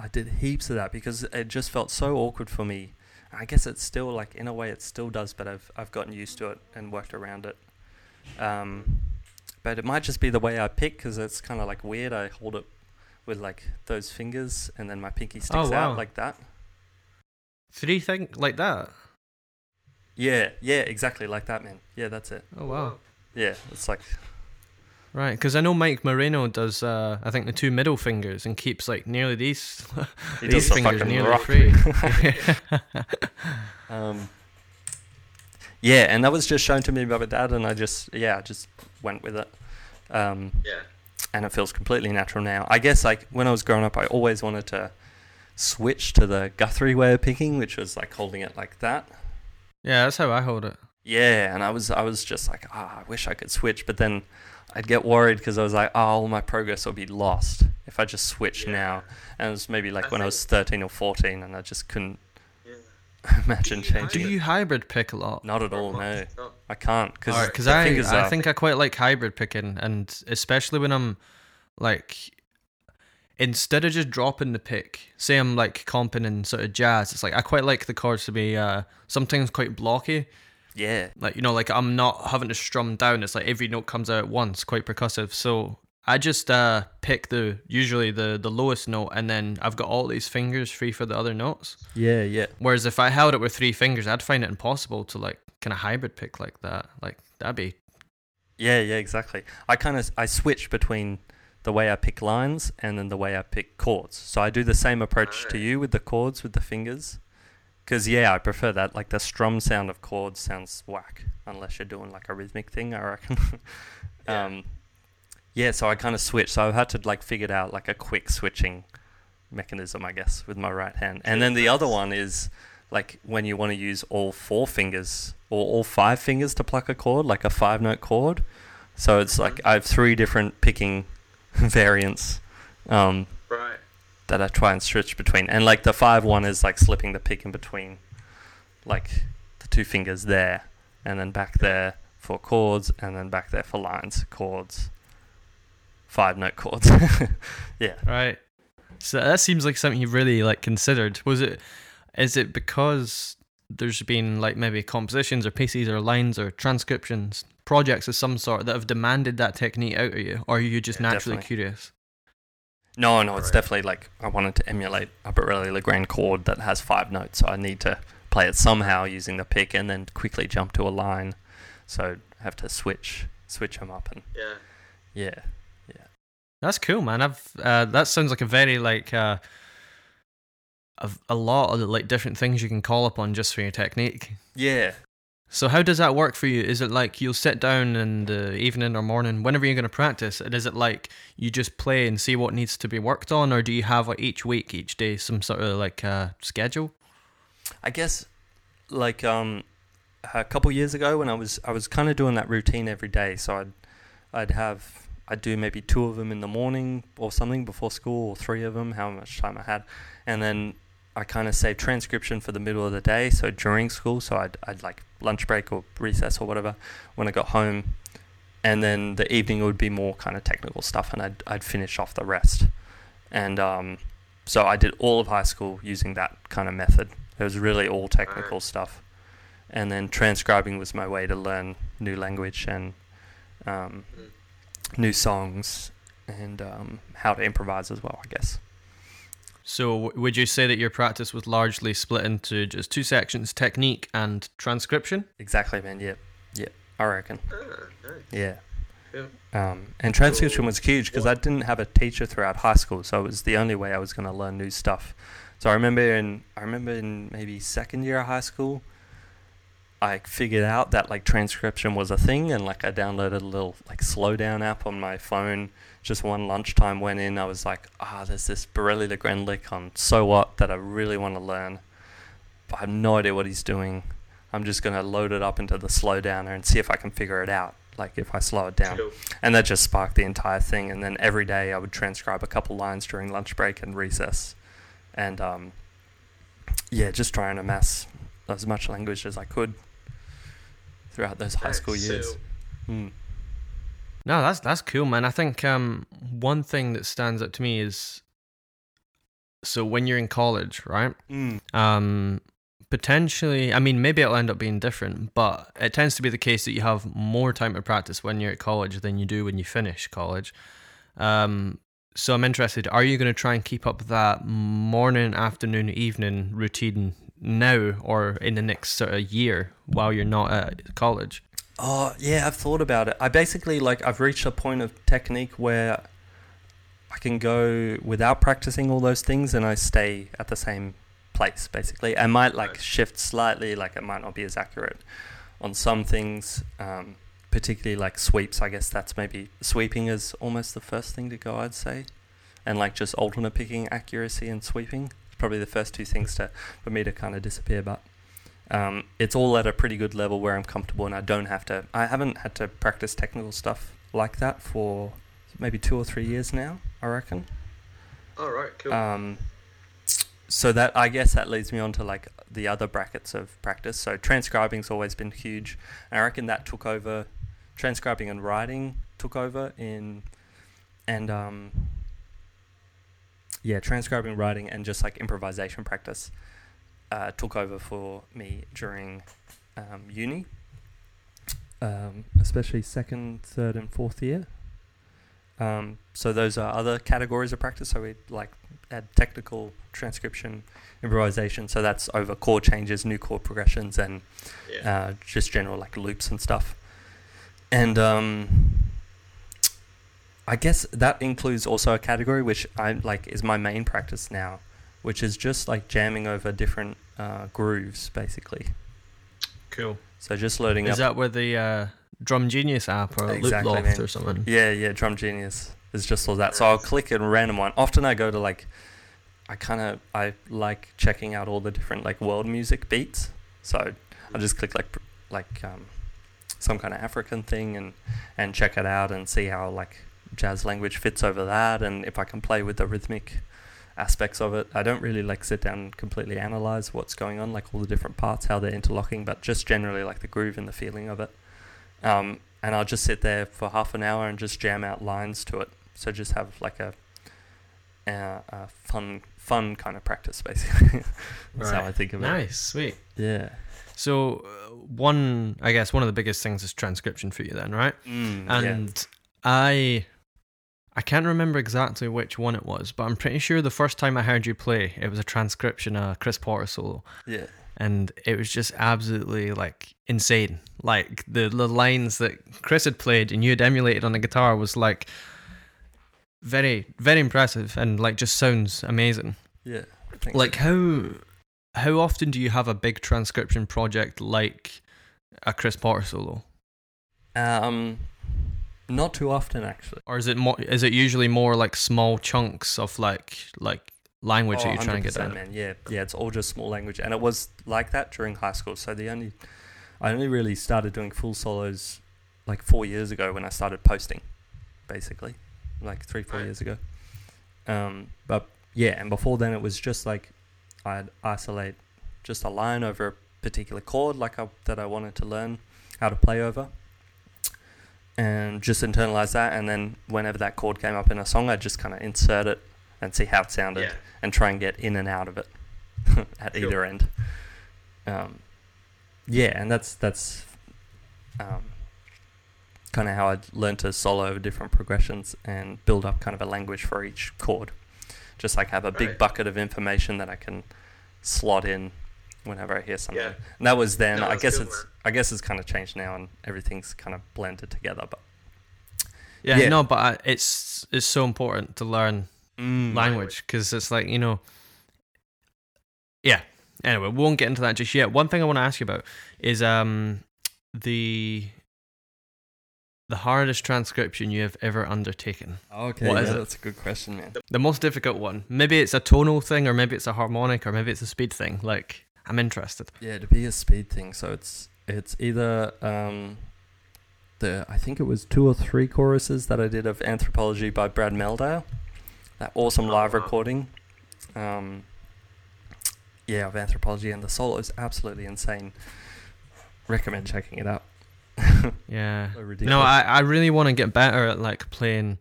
I did heaps of that because it just felt so awkward for me. I guess it's still like in a way it still does, but I've I've gotten used to it and worked around it. Um but it might just be the way I pick because it's kind of like weird. I hold it with like those fingers and then my pinky sticks Oh, wow. out like that. Three thing like that. Yeah, yeah, exactly like that, man. Yeah, that's it. Oh wow. Yeah, it's like Right, because I know Mike Moreno does. Uh, I think the two middle fingers and keeps like nearly these He these does fingers fucking nearly rock. free. Um, yeah, and that was just shown to me by my dad, and I just yeah, I just went with it. Um, Yeah. and it feels completely natural now. I guess like when I was growing up, I always wanted to switch to the Guthrie way of picking, which was like holding it like that. yeah, that's how I hold it. Yeah, and I was I was just like, ah, I wish I could switch, but then I'd get worried because I was like, oh, all my progress will be lost if I just switch Yeah. now. And it was maybe like I when I was thirteen or fourteen, and I just couldn't Yeah. imagine changing. Do it. you hybrid pick a lot? Not at all, no. I can't because Because the I, fingers I think I quite like hybrid picking, and especially when I'm like, instead of just dropping the pick, say I'm like comping in sort of jazz, it's like I quite like the chords to be uh, sometimes quite blocky. Yeah, Like you know, like I'm not having to strum down. It's like every note comes out at once, quite percussive. So I just uh, pick the usually the the lowest note, and then I've got all these fingers free for the other notes. yeah, yeah. Whereas if I held it with three fingers, I'd find it impossible to like kind of hybrid pick like that. Like that'd be Yeah, yeah, exactly. I kind of I switch between the way I pick lines and then the way I pick chords. So I do the same approach to you with the chords with the fingers. Cause yeah, I prefer that. Like the strum sound of chords sounds whack unless you're doing like a rhythmic thing. I reckon. Yeah. um, yeah. So I kind of switch. So I've had to like figure out like a quick switching mechanism, I guess, with my right hand. And then the other one is like when you want to use all four fingers or all five fingers to pluck a chord, like a five note chord. So it's like I have three different picking variants um, Right. That I try and switch between. And like the five one is like slipping the pick in between like the two fingers there and then back there for chords and then back there for lines, chords, five note chords. yeah. right. So that seems like something you've really like considered. Was it? Is it because there's been like maybe compositions or pieces or lines or transcriptions, projects of some sort that have demanded that technique out of you, or are you just Yeah, naturally definitely. curious? No, no, it's Right. definitely like I wanted to emulate a Biréli Lagrène chord that has five notes, so I need to play it somehow using the pick and then quickly jump to a line. So I have to switch switch them up and yeah, Yeah. yeah. That's cool, man. I've uh, that sounds like a very like uh, a, a lot of like different things you can call upon just for your technique. Yeah. So how does that work for you? Is it like you'll sit down in the evening or morning, whenever you're going to practice, and is it like you just play and see what needs to be worked on, or do you have like each week, each day, some sort of like uh, schedule? I guess like um a couple years ago when I was I was kind of doing that routine every day. So I'd I'd have I'd do maybe two of them in the morning or something before school, or three of them, how much time I had, and then I kind of save transcription for the middle of the day. So during school, so I'd I'd like lunch break or recess or whatever when I got home, and then the evening would be more kind of technical stuff, and I'd I'd finish off the rest, and um. So I did all of high school using that kind of method. It was really all technical stuff, and then transcribing was my way to learn new language and um, Mm. new songs and um, how to improvise as well. I guess. So would you say that your practice was largely split into just two sections, technique and transcription? Exactly, man. Yeah, yeah. I reckon. Nice. Yeah. Yeah. Um, and transcription was huge because I didn't have a teacher throughout high school, so it was the only way I was going to learn new stuff. So I remember in I remember in maybe second year of high school, I figured out that like transcription was a thing, and like I downloaded a little like slowdown app on my phone. Just one lunchtime went in, I was like, ah, there's this Biréli Lagrène lick on So What that I really want to learn, but I have no idea what he's doing. I'm just gonna load it up into the slow slowdowner and see if I can figure it out. Like if I slow it down Cool. and that just sparked the entire thing. And then every day I would transcribe a couple lines during lunch break and recess, and um, yeah, just try and amass as much language as I could throughout those high school Nice. years. So, Mm. No, that's that's cool, man. I think um, one thing that stands out to me is so when you're in college, right? Mm. Um, potentially, I mean, maybe it'll end up being different, but it tends to be the case that you have more time to practice when you're at college than you do when you finish college. Um, so I'm interested. Are you going to try and keep up that morning, afternoon, evening routine now, or in the next sort of year while you're not at college? Oh yeah, I've thought about it. I basically like I've reached a point of technique where I can go without practicing all those things and I stay at the same place basically. I might like Right. shift slightly, like it might not be as accurate on some things, um, particularly like sweeps. I guess that's maybe sweeping is almost the first thing to go. I'd say, and like just alternate picking accuracy and sweeping, probably the first two things to for me to kind of disappear. But um, it's all at a pretty good level where I'm comfortable and I don't have to. I haven't had to practice technical stuff like that for maybe two or three years now. I reckon. All right, cool. Um, so that I guess that leads me on to like the other brackets of practice. So transcribing's always been huge. And I reckon that took over. Transcribing and writing took over in, and um, yeah, transcribing, writing, and just like improvisation practice uh, took over for me during um, uni, um, especially second, third, and fourth year. Um, so those are other categories of practice. So we like add technical transcription, improvisation. So that's over chord changes, new chord progressions, and yeah. uh, just general like loops and stuff. And um, I guess that includes also a category which I like is my main practice now, which is just like jamming over different uh, grooves, basically. Cool. So just loading Is up. that where the uh, Drum Genius app or Exactly, Loop Loft or something? Yeah, yeah, Drum Genius is just all that. So I'll click a random one. Often I go to like, I kind of I like checking out all the different like world music beats. So I'll just click like like um, some kind of African thing and and check it out and see how like jazz language fits over that and if I can play with the rhythmic aspects of it. I don't really like sit down and completely analyze what's going on, like all the different parts, how they're interlocking, but just generally like the groove and the feeling of it. Um, and I'll just sit there for half an hour and just jam out lines to it. So just have like a, a, a fun, fun kind of practice, basically. That's how I think of it. Nice, sweet. Yeah. So uh, one, I guess, one of the biggest things is transcription for you, then, right? Mm, yeah. And I, I can't remember exactly which one it was, but I'm pretty sure the first time I heard you play, it was a transcription of Chris Potter solo, Yeah. and it was just absolutely like insane. Like the the lines that Chris had played and you had emulated on the guitar was like very very impressive and like just sounds amazing. Yeah. Like how how often do you have a big transcription project like a Chris Potter solo? um, not too often actually. Or is it more is it usually more like small chunks of like like language that Oh, you're trying to get 100%, down? man. Yeah, yeah, it's all just small language, and it was like that during high school. So the only, I only really started doing full solos like four years ago when I started posting, basically, like three four Right. years ago. Um, but yeah, and before then it was just like I'd isolate just a line over a particular chord, like I, that I wanted to learn how to play over. And just internalize that, and then whenever that chord came up in a song, I'd just kind of insert it and see how it sounded yeah. and try and get in and out of it at Sure. either end. Um, yeah, and that's that's um, kind of how I learned to solo over different progressions and build up kind of a language for each chord. Just like have a big Right. bucket of information that I can slot in whenever I hear something. Yeah. And that was then. No, I guess it's man. I guess it's kind of changed now and everything's kind of blended together. But Yeah, Yeah. no, but I, it's it's so important to learn Mm. language because it's like you know yeah anyway we won't get into that just yet one thing i want to ask you about is um the the hardest transcription you have ever undertaken Okay, What yeah, is it? that's a good question, man. the most difficult one maybe it's a tonal thing or maybe it's a harmonic or maybe it's a speed thing like i'm interested Yeah, to be a speed thing. So it's it's either um, the I think it was two or three choruses that I did of Anthropology by Brad Mehldau, that awesome live recording. Um, yeah, of Anthropology, and the solo is absolutely insane. Recommend checking it out. yeah So i, I really want to get better at like playing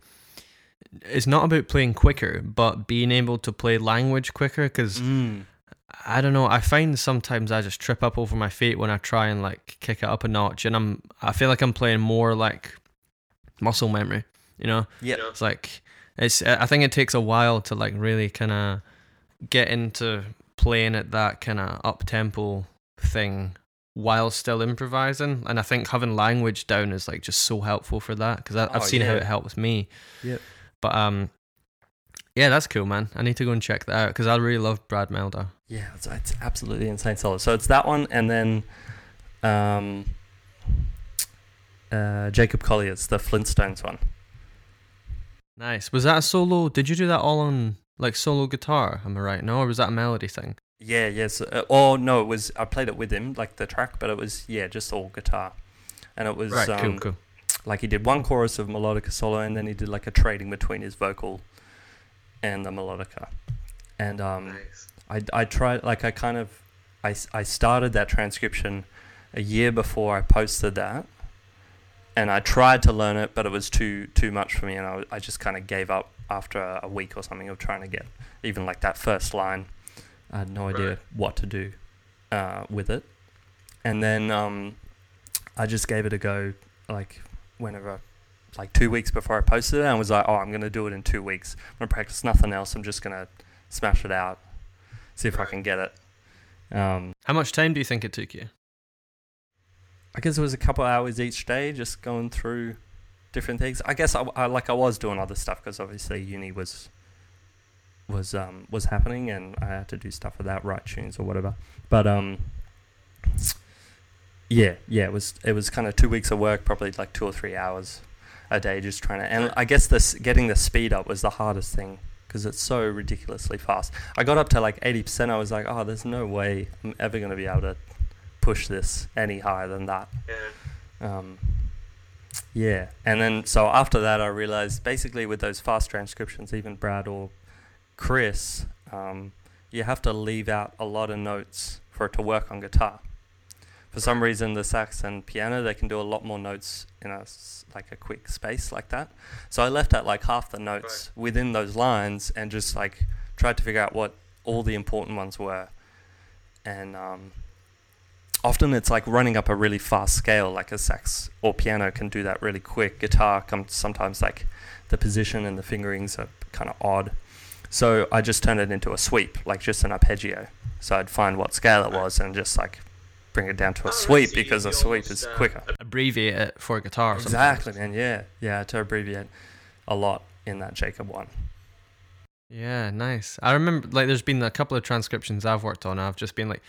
it's not about playing quicker but being able to play language quicker because Mm. I don't know. I find sometimes I just trip up over my feet when I try and like kick it up a notch, and I'm I feel like I'm playing more like muscle memory. You know, Yeah. It's like it's. I think it takes a while to like really kind of get into playing at that kind of up tempo thing while still improvising. And I think having language down is like just so helpful for that because I've Oh, seen how it helps me. Yep. But um, yeah, that's cool, man. I need to go and check that out because I really love Brad Mehldau. Yeah, it's, it's absolutely insane solid. So it's that one, and then um, uh, Jacob Collier's the Flintstones one. Nice. Was that a solo? Did you do that all on like solo guitar? Am I right? No, or was that a melody thing? Yeah, yes. Uh, oh no, it was I played it with him, like the track, but it was yeah, just all guitar, and it was Right. um, cool. Cool. like he did one chorus of melodica solo, and then he did like a trading between his vocal and the melodica, and um, Nice. I, I tried like I kind of I, I started that transcription a year before I posted that. And I tried to learn it but it was too too much for me and I just kind of gave up after a, a week or something of trying to get even like that first line. I had no idea what to do uh, with it. And then um, I just gave it a go like whenever like two weeks before I posted it and was like oh I'm gonna do it in two weeks I'm gonna practice nothing else I'm just gonna smash it out see if I can get it. Um, How much time do you think it took you? I guess it was a couple hours each day, just going through different things. I guess I, I like I was doing other stuff because obviously uni was was um was happening, and I had to do stuff with that, write tunes or whatever. But um, yeah, yeah, it was it was kind of two weeks of work, probably like two or three hours a day, just trying to. And I guess this getting the speed up was the hardest thing because it's so ridiculously fast. I got up to like eighty percent. I was like, oh, there's no way I'm ever going to be able to push this any higher than that. Yeah. Um, yeah, and then so after that, I realized basically with those fast transcriptions, even Brad or Chris, um, you have to leave out a lot of notes for it to work on guitar. For some reason, the sax and piano they can do a lot more notes in a like a quick space like that. So I left out like half the notes within those lines and just like tried to figure out what all the important ones were, and um, often it's like running up a really fast scale like a sax or piano can do that really quick. Guitar comes sometimes like the position and the fingerings are kind of odd. So i just turned it into a sweep like just an arpeggio. So i'd find what scale it was and just like bring it down to a Oh, sweep because a sweep is uh, quicker Abbreviate it for guitar. Or exactly something. man yeah yeah to abbreviate a lot in that jacob one Yeah, nice. I remember like there's been a couple of transcriptions I've worked on. I've just been like,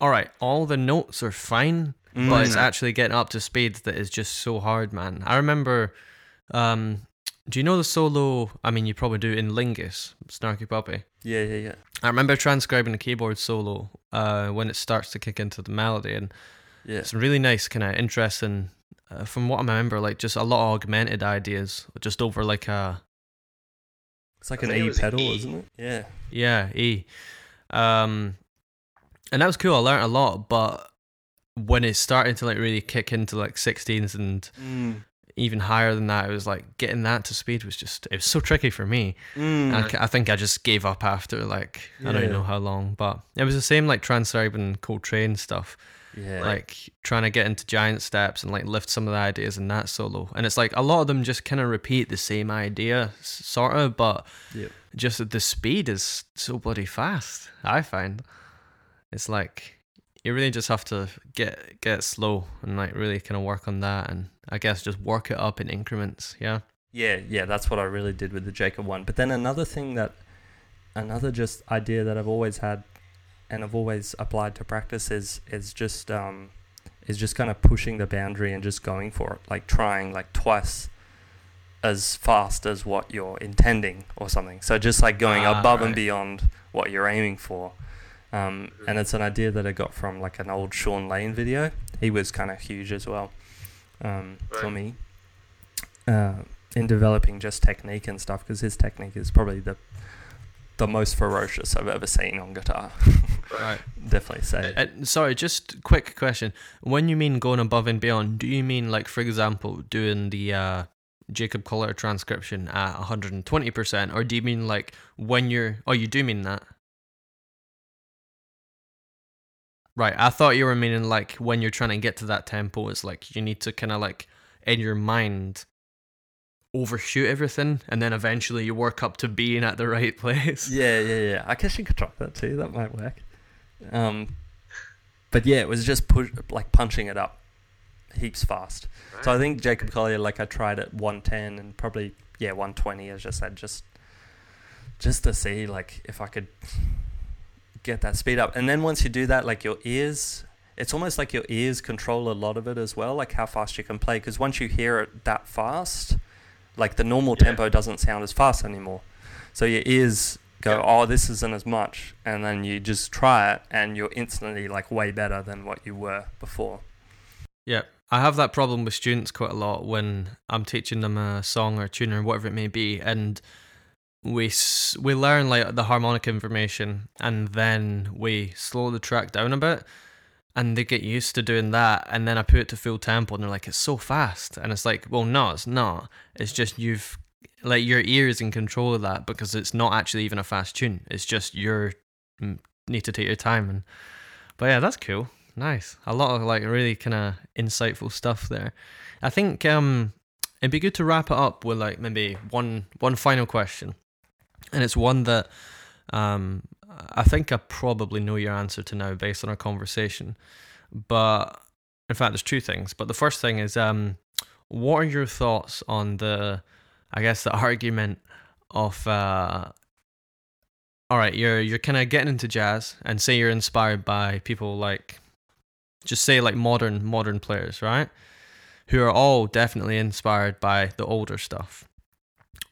all right, all the notes are fine, but it's Mm. actually getting up to speed that is just so hard, man. I remember. Um, do you know the solo? I mean, you probably do in Lingus, Snarky Puppy. yeah yeah yeah I remember transcribing the keyboard solo uh, when it starts to kick into the melody, and yeah it's really nice, kind of interesting. Uh, from what I remember, like just a lot of augmented ideas, just over like a it's like an e pedal E. isn't it yeah Yeah, E. Um, and that was cool. I learned a lot, but when it started to like really kick into like 16s and mm. Even higher than that, it was like getting that to speed was just it was so tricky for me. Mm. I, I think I just gave up after like I don't know how long, but it was the same like transcribing Coltrane stuff, yeah like trying to get into giant steps and like lift some of the ideas in that solo. And it's like a lot of them just kind of repeat the same idea, sort of, but Yep. just the speed is so bloody fast. I find it's like you really just have to get get slow and like really kind of work on that, and I guess just work it up in increments. Yeah. Yeah, yeah, that's what I really did with the Jacob one. But then another thing that, another just idea that I've always had, and I've always applied to practice is is just um, is just kind of pushing the boundary and just going for it, like trying like twice as fast as what you're intending or something. So just like going Ah, above and beyond what you're aiming for. Um, and it's an idea that I got from like an old Shawn Lane video. He was kind of huge as well um, for me uh, in developing just technique and stuff because his technique is probably the the most ferocious I've ever seen on guitar. Right. Definitely say. Uh, sorry, just quick question. When you mean going above and beyond, do you mean like, for example, doing the uh, Jacob Collier transcription at 120%, or do you mean like when you're? Oh, you do mean that. Right. I thought you were meaning like when you're trying to get to that tempo, it's like you need to kind of like in your mind overshoot everything, and then eventually you work up to being at the right place. Yeah, yeah, yeah. I guess you could try that too. That might work. Um, but yeah, it was just push like punching it up heaps fast. So I think Jacob Collier, like I tried at 110 and probably yeah 120, as I said, just just to see like if I could get that speed up. And then once you do that, like your ears, it's almost like your ears control a lot of it as well, like how fast you can play. Because once you hear it that fast, like the normal Yeah. tempo doesn't sound as fast anymore. So your ears go, Yeah. oh, this isn't as much, and then you just try it, and you're instantly like way better than what you were before. Yeah, I have that problem with students quite a lot when I'm teaching them a song or a tune or whatever it may be, and we we learn like the harmonic information, and then we slow the track down a bit, and they get used to doing that, and then I put it to full tempo, and they're like, "It's so fast," and it's like, "Well, no, it's not. It's just you've like your ear is in control of that because it's not actually even a fast tune. It's just you're mm, need to take your time and." But yeah, that's cool. Nice. A lot of like really kind of insightful stuff there. I think um it'd be good to wrap it up with like maybe one one final question. And it's one that um I think I probably know your answer to now based on our conversation. But in fact there's two things. But the first thing is um what are your thoughts on the I guess the argument of uh all right, you're you're kind of getting into jazz, and say you're inspired by people like, just say like modern modern players, right? Who are all definitely inspired by the older stuff.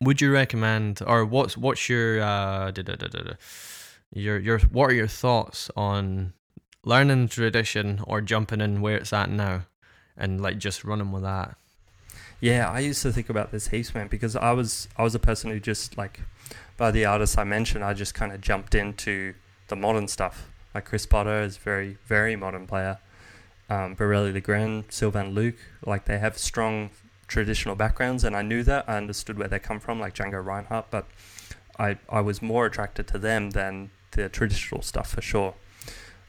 Would you recommend, or what's what's your uh, your your what are your thoughts on learning tradition or jumping in where it's at now, and like just running with that? Yeah, I used to think about this heaps, man, because I was I was a person who just like by the artists I mentioned, I just kind of jumped into the modern stuff. Like Chris Potter is very very modern player. Um, Biréli Lagrène, Sylvain Luc, like they have strong traditional backgrounds, and I knew that. I understood where they come from, like Django Reinhardt, but I I was more attracted to them than the traditional stuff for sure.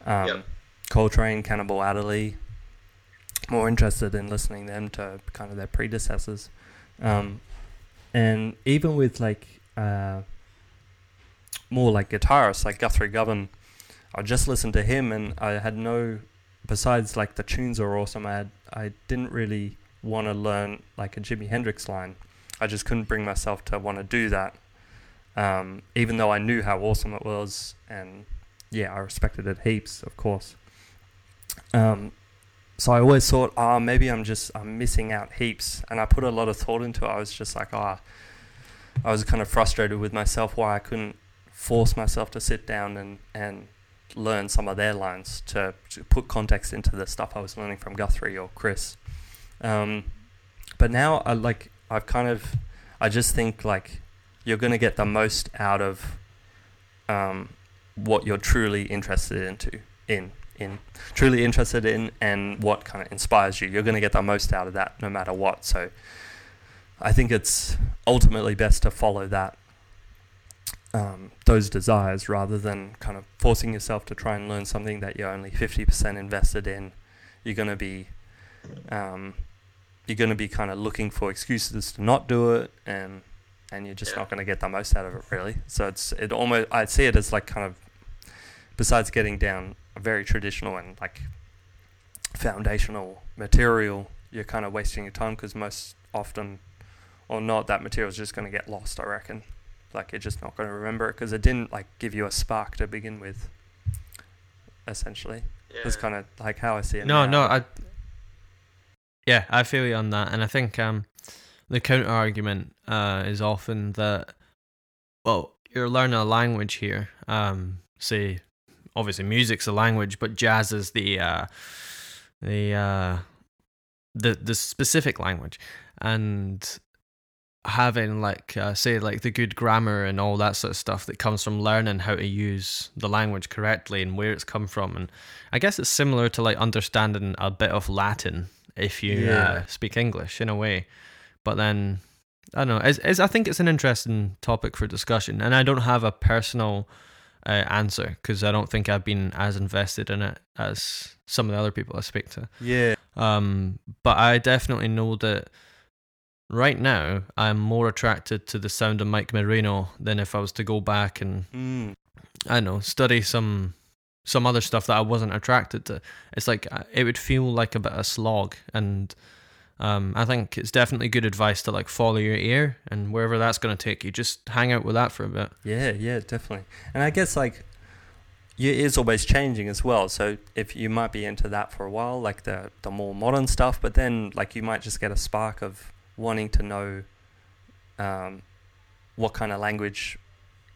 Um, Yep. Coltrane, Cannonball Adderley, more interested in listening them to kind of their predecessors. Um, and even with like uh, more like guitarists like Guthrie Govan, I just listened to him and I had no, besides like the tunes are awesome, I, had, I didn't really want to learn like a Jimi Hendrix line. I just couldn't bring myself to want to do that. Um, even though I knew how awesome it was and yeah, I respected it heaps, of course. Um, so I always thought, oh, maybe I'm just I'm missing out heaps, and I put a lot of thought into it. I was just like, ah, I was kind of frustrated with myself why I couldn't force myself to sit down and and learn some of their lines to, to put context into the stuff I was learning from Guthrie or Chris. Um, but now I like I've kind of I just think like you're gonna get the most out of um, what you're truly interested into in in truly interested in and what kind of inspires you. You're going to get the most out of that no matter what. So I think it's ultimately best to follow that um, those desires rather than kind of forcing yourself to try and learn something that you're only 50% invested in. You're going to be um, you're going to be kind of looking for excuses to not do it and and you're just Yeah. not going to get the most out of it really. So it's it almost I see it as like kind of besides getting down a very traditional and like foundational material, you're kind of wasting your time because most often or not that material is just going to get lost. I reckon, like you're just not going to remember it because it didn't like give you a spark to begin with. Essentially, it's Yeah. kind of like how I see it. No, now. no, I. Yeah, I feel you on that, and I think um, the counter argument uh is often that, well, you're learning a language here. Um, say, obviously, music's a language, but jazz is the uh, the uh, the the specific language, and having like uh, say like the good grammar and all that sort of stuff that comes from learning how to use the language correctly and where it's come from and I guess it's similar to like understanding a bit of Latin if you Yeah. uh, speak English in a way. But then I don't know. It's, it's, I think it's an interesting topic for discussion, and I don't have a personal uh, answer because I don't think I've been as invested in it as some of the other people I speak to. Yeah, Um, but I definitely know that right now I'm more attracted to the sound of Mike Moreno than if I was to go back and mm. I don't know study some some other stuff that I wasn't attracted to. It's like uh, it would feel like a bit of slog, and um, I think it's definitely good advice to like follow your ear and wherever that's going to take you, just hang out with that for a bit. Yeah, yeah, definitely. And I guess like your ear's always changing as well. So if you might be into that for a while, like the the more modern stuff, but then like you might just get a spark of wanting to know um, what kind of language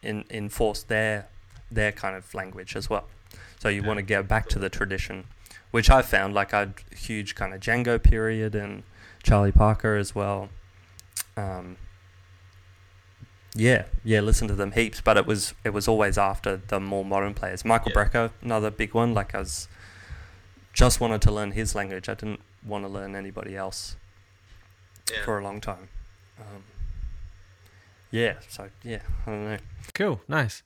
in enforce their their kind of language as well. So you want to go back to the tradition, which I found like a huge kind of Django period and Charlie Parker as well. Um, yeah, yeah, listen to them heaps, but it was it was always after the more modern players. Michael Yeah. Brecker, another big one. Like I was just wanted to learn his language. I didn't want to learn anybody else Yeah. for a long time. Um, yeah, so yeah, I don't know. Cool, nice.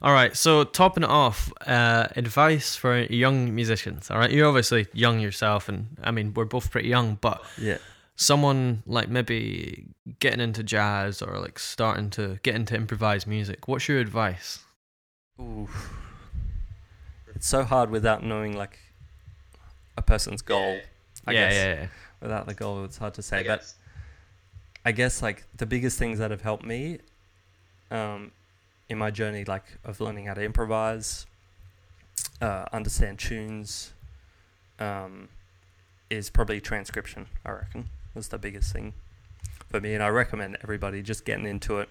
All right, so topping it off, uh, advice for young musicians. All right, you're obviously young yourself, and I mean we're both pretty young, but Yeah, someone like maybe getting into jazz or like starting to get into improvised music. What's your advice? Ooh. It's so hard without knowing like a person's goal. I yeah, guess yeah, yeah. without the goal, it's hard to I say. But guess. I guess like the biggest things that have helped me um, in my journey, like of learning how to improvise, uh, understand tunes, um, is probably transcription. I reckon was the biggest thing for me, and I recommend everybody just getting into it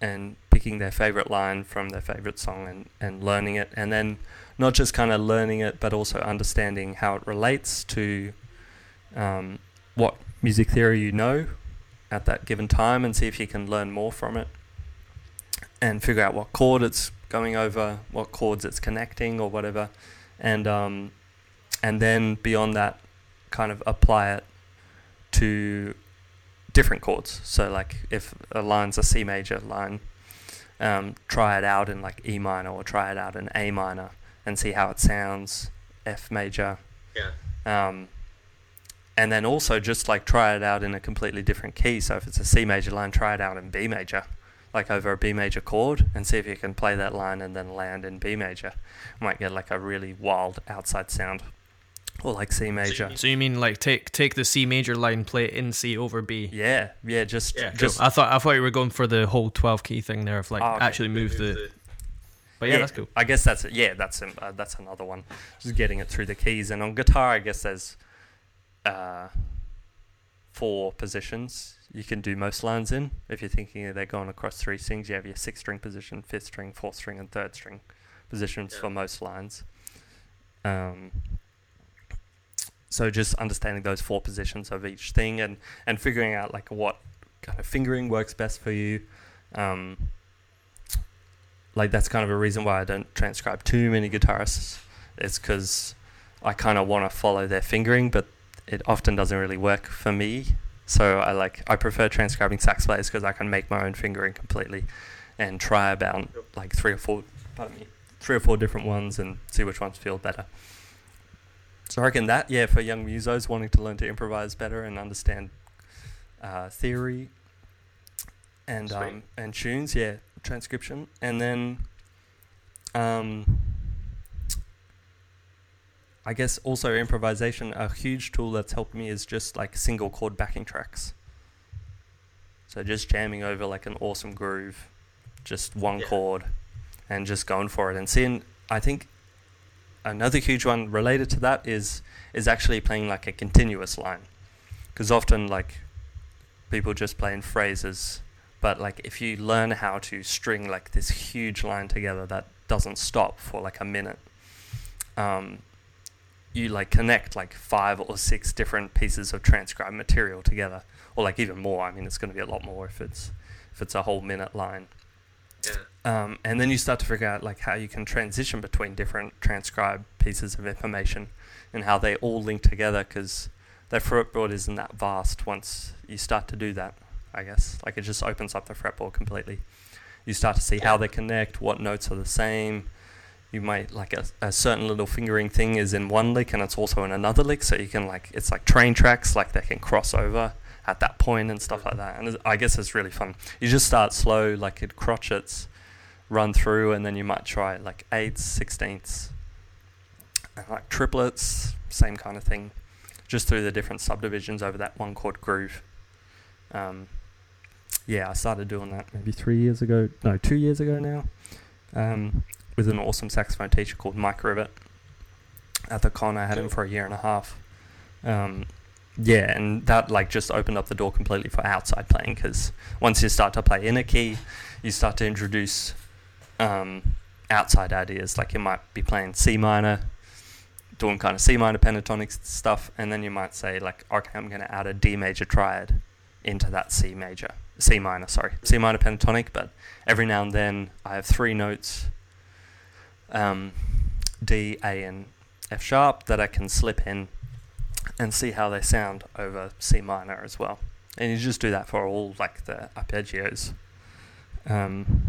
and picking their favorite line from their favorite song and, and learning it, and then not just kind of learning it, but also understanding how it relates to um, what music theory you know at that given time and see if you can learn more from it and figure out what chord it's going over, what chords it's connecting or whatever, and um, and then beyond that, kind of apply it to different chords. So like if a line's a C major line, um, try it out in like E minor or try it out in A minor and see how it sounds. F major. Yeah. Um, and then also just like try it out in a completely different key. So if it's a C major line, try it out in B major, like over a B major chord, and see if you can play that line and then land in B major. Might get like a really wild outside sound, or like C major. So you mean like take take the C major line, play it in C over B? Yeah, yeah, just Yeah, just I thought I thought you were going for the whole twelve key thing there of like Oh, okay. actually move the. But yeah, that's cool. I guess that's yeah, that's uh, that's another one. Just getting it through the keys, and on guitar, I guess there's uh, four positions you can do most lines in. If you're thinking they're going across three strings, you have your sixth string position, fifth string, fourth string, and third string positions Yeah. for most lines. Um, so just understanding those four positions of each thing, and and figuring out like what kind of fingering works best for you. Um, like that's kind of a reason why I don't transcribe too many guitarists. It's because I kind of want to follow their fingering, but it often doesn't really work for me. So I like I prefer transcribing sax players because I can make my own fingering completely, and try about like three or four, pardon me, three or four different ones and see which ones feel better. So I reckon that yeah for young musos wanting to learn to improvise better and understand uh, theory and um, and tunes yeah transcription and then um, I guess also improvisation a huge tool that's helped me is just like single chord backing tracks. So just jamming over like an awesome groove just one Yeah. chord and just going for it. And seeing I think another huge one related to that is is actually playing like a continuous line. Because often like people just play in phrases but like if you learn how to string like this huge line together that doesn't stop for like a minute. Um, you like connect like five or six different pieces of transcribed material together or like even more. I mean it's going to be a lot more if it's if it's a whole minute line. Yeah. um, and then you start to figure out like how you can transition between different transcribed pieces of information and how they all link together because the fretboard isn't that vast once you start to do that i guess. Like it just opens up the fretboard completely. You start to see how they connect what notes are the same you might like a, a certain little fingering thing is in one lick and it's also in another lick. So you can like it's like train tracks like they can cross over at that point and stuff like that. And i guess it's really fun. You just start slow like it crotchets run through and then you might try like eighths sixteenths like triplets, same kind of thing, just through the different subdivisions over that one chord groove. Um, yeah, I started doing that maybe three years ago, no, two years ago now, um, with an awesome saxophone teacher called Mike Rivet. At the con, I had him for a year and a half. Um, yeah, and that like just opened up the door completely for outside playing because once you start to play in a key, you start to introduce um, outside ideas. Like you might be playing C minor, doing kind of C minor pentatonic stuff, and then you might say like, okay, I'm going to add a D major triad into that C major, C minor, sorry, C minor pentatonic. But every now and then, I have three notes, um, D, A, and F sharp that I can slip in and see how they sound over C minor as well. And you just do that for all like the arpeggios. Um,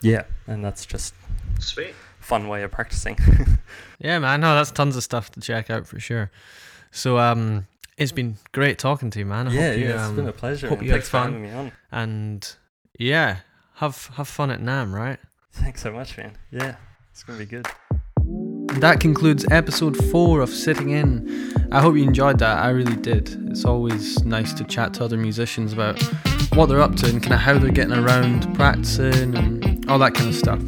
yeah, and that's just Sweet. fun way of practicing. Yeah, man. No, that's tons of stuff to check out for sure. So, um, it's been great talking to you, man. I yeah, hope you, yeah, it's um, been a pleasure. hope and you had fun. me on. and yeah, have have fun at NAMM, right? Thanks so much, man. Yeah, it's gonna be good. That concludes episode four of Sitting In. I hope you enjoyed that. I really did. It's always nice to chat to other musicians about what they're up to and kind of how they're getting around practicing and all that kind of stuff.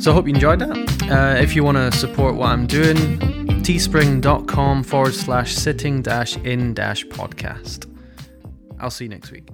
So I hope you enjoyed that. Uh, if you want to support what I'm doing, teespring.com forward slash sitting dash in dash podcast. I'll see you next week.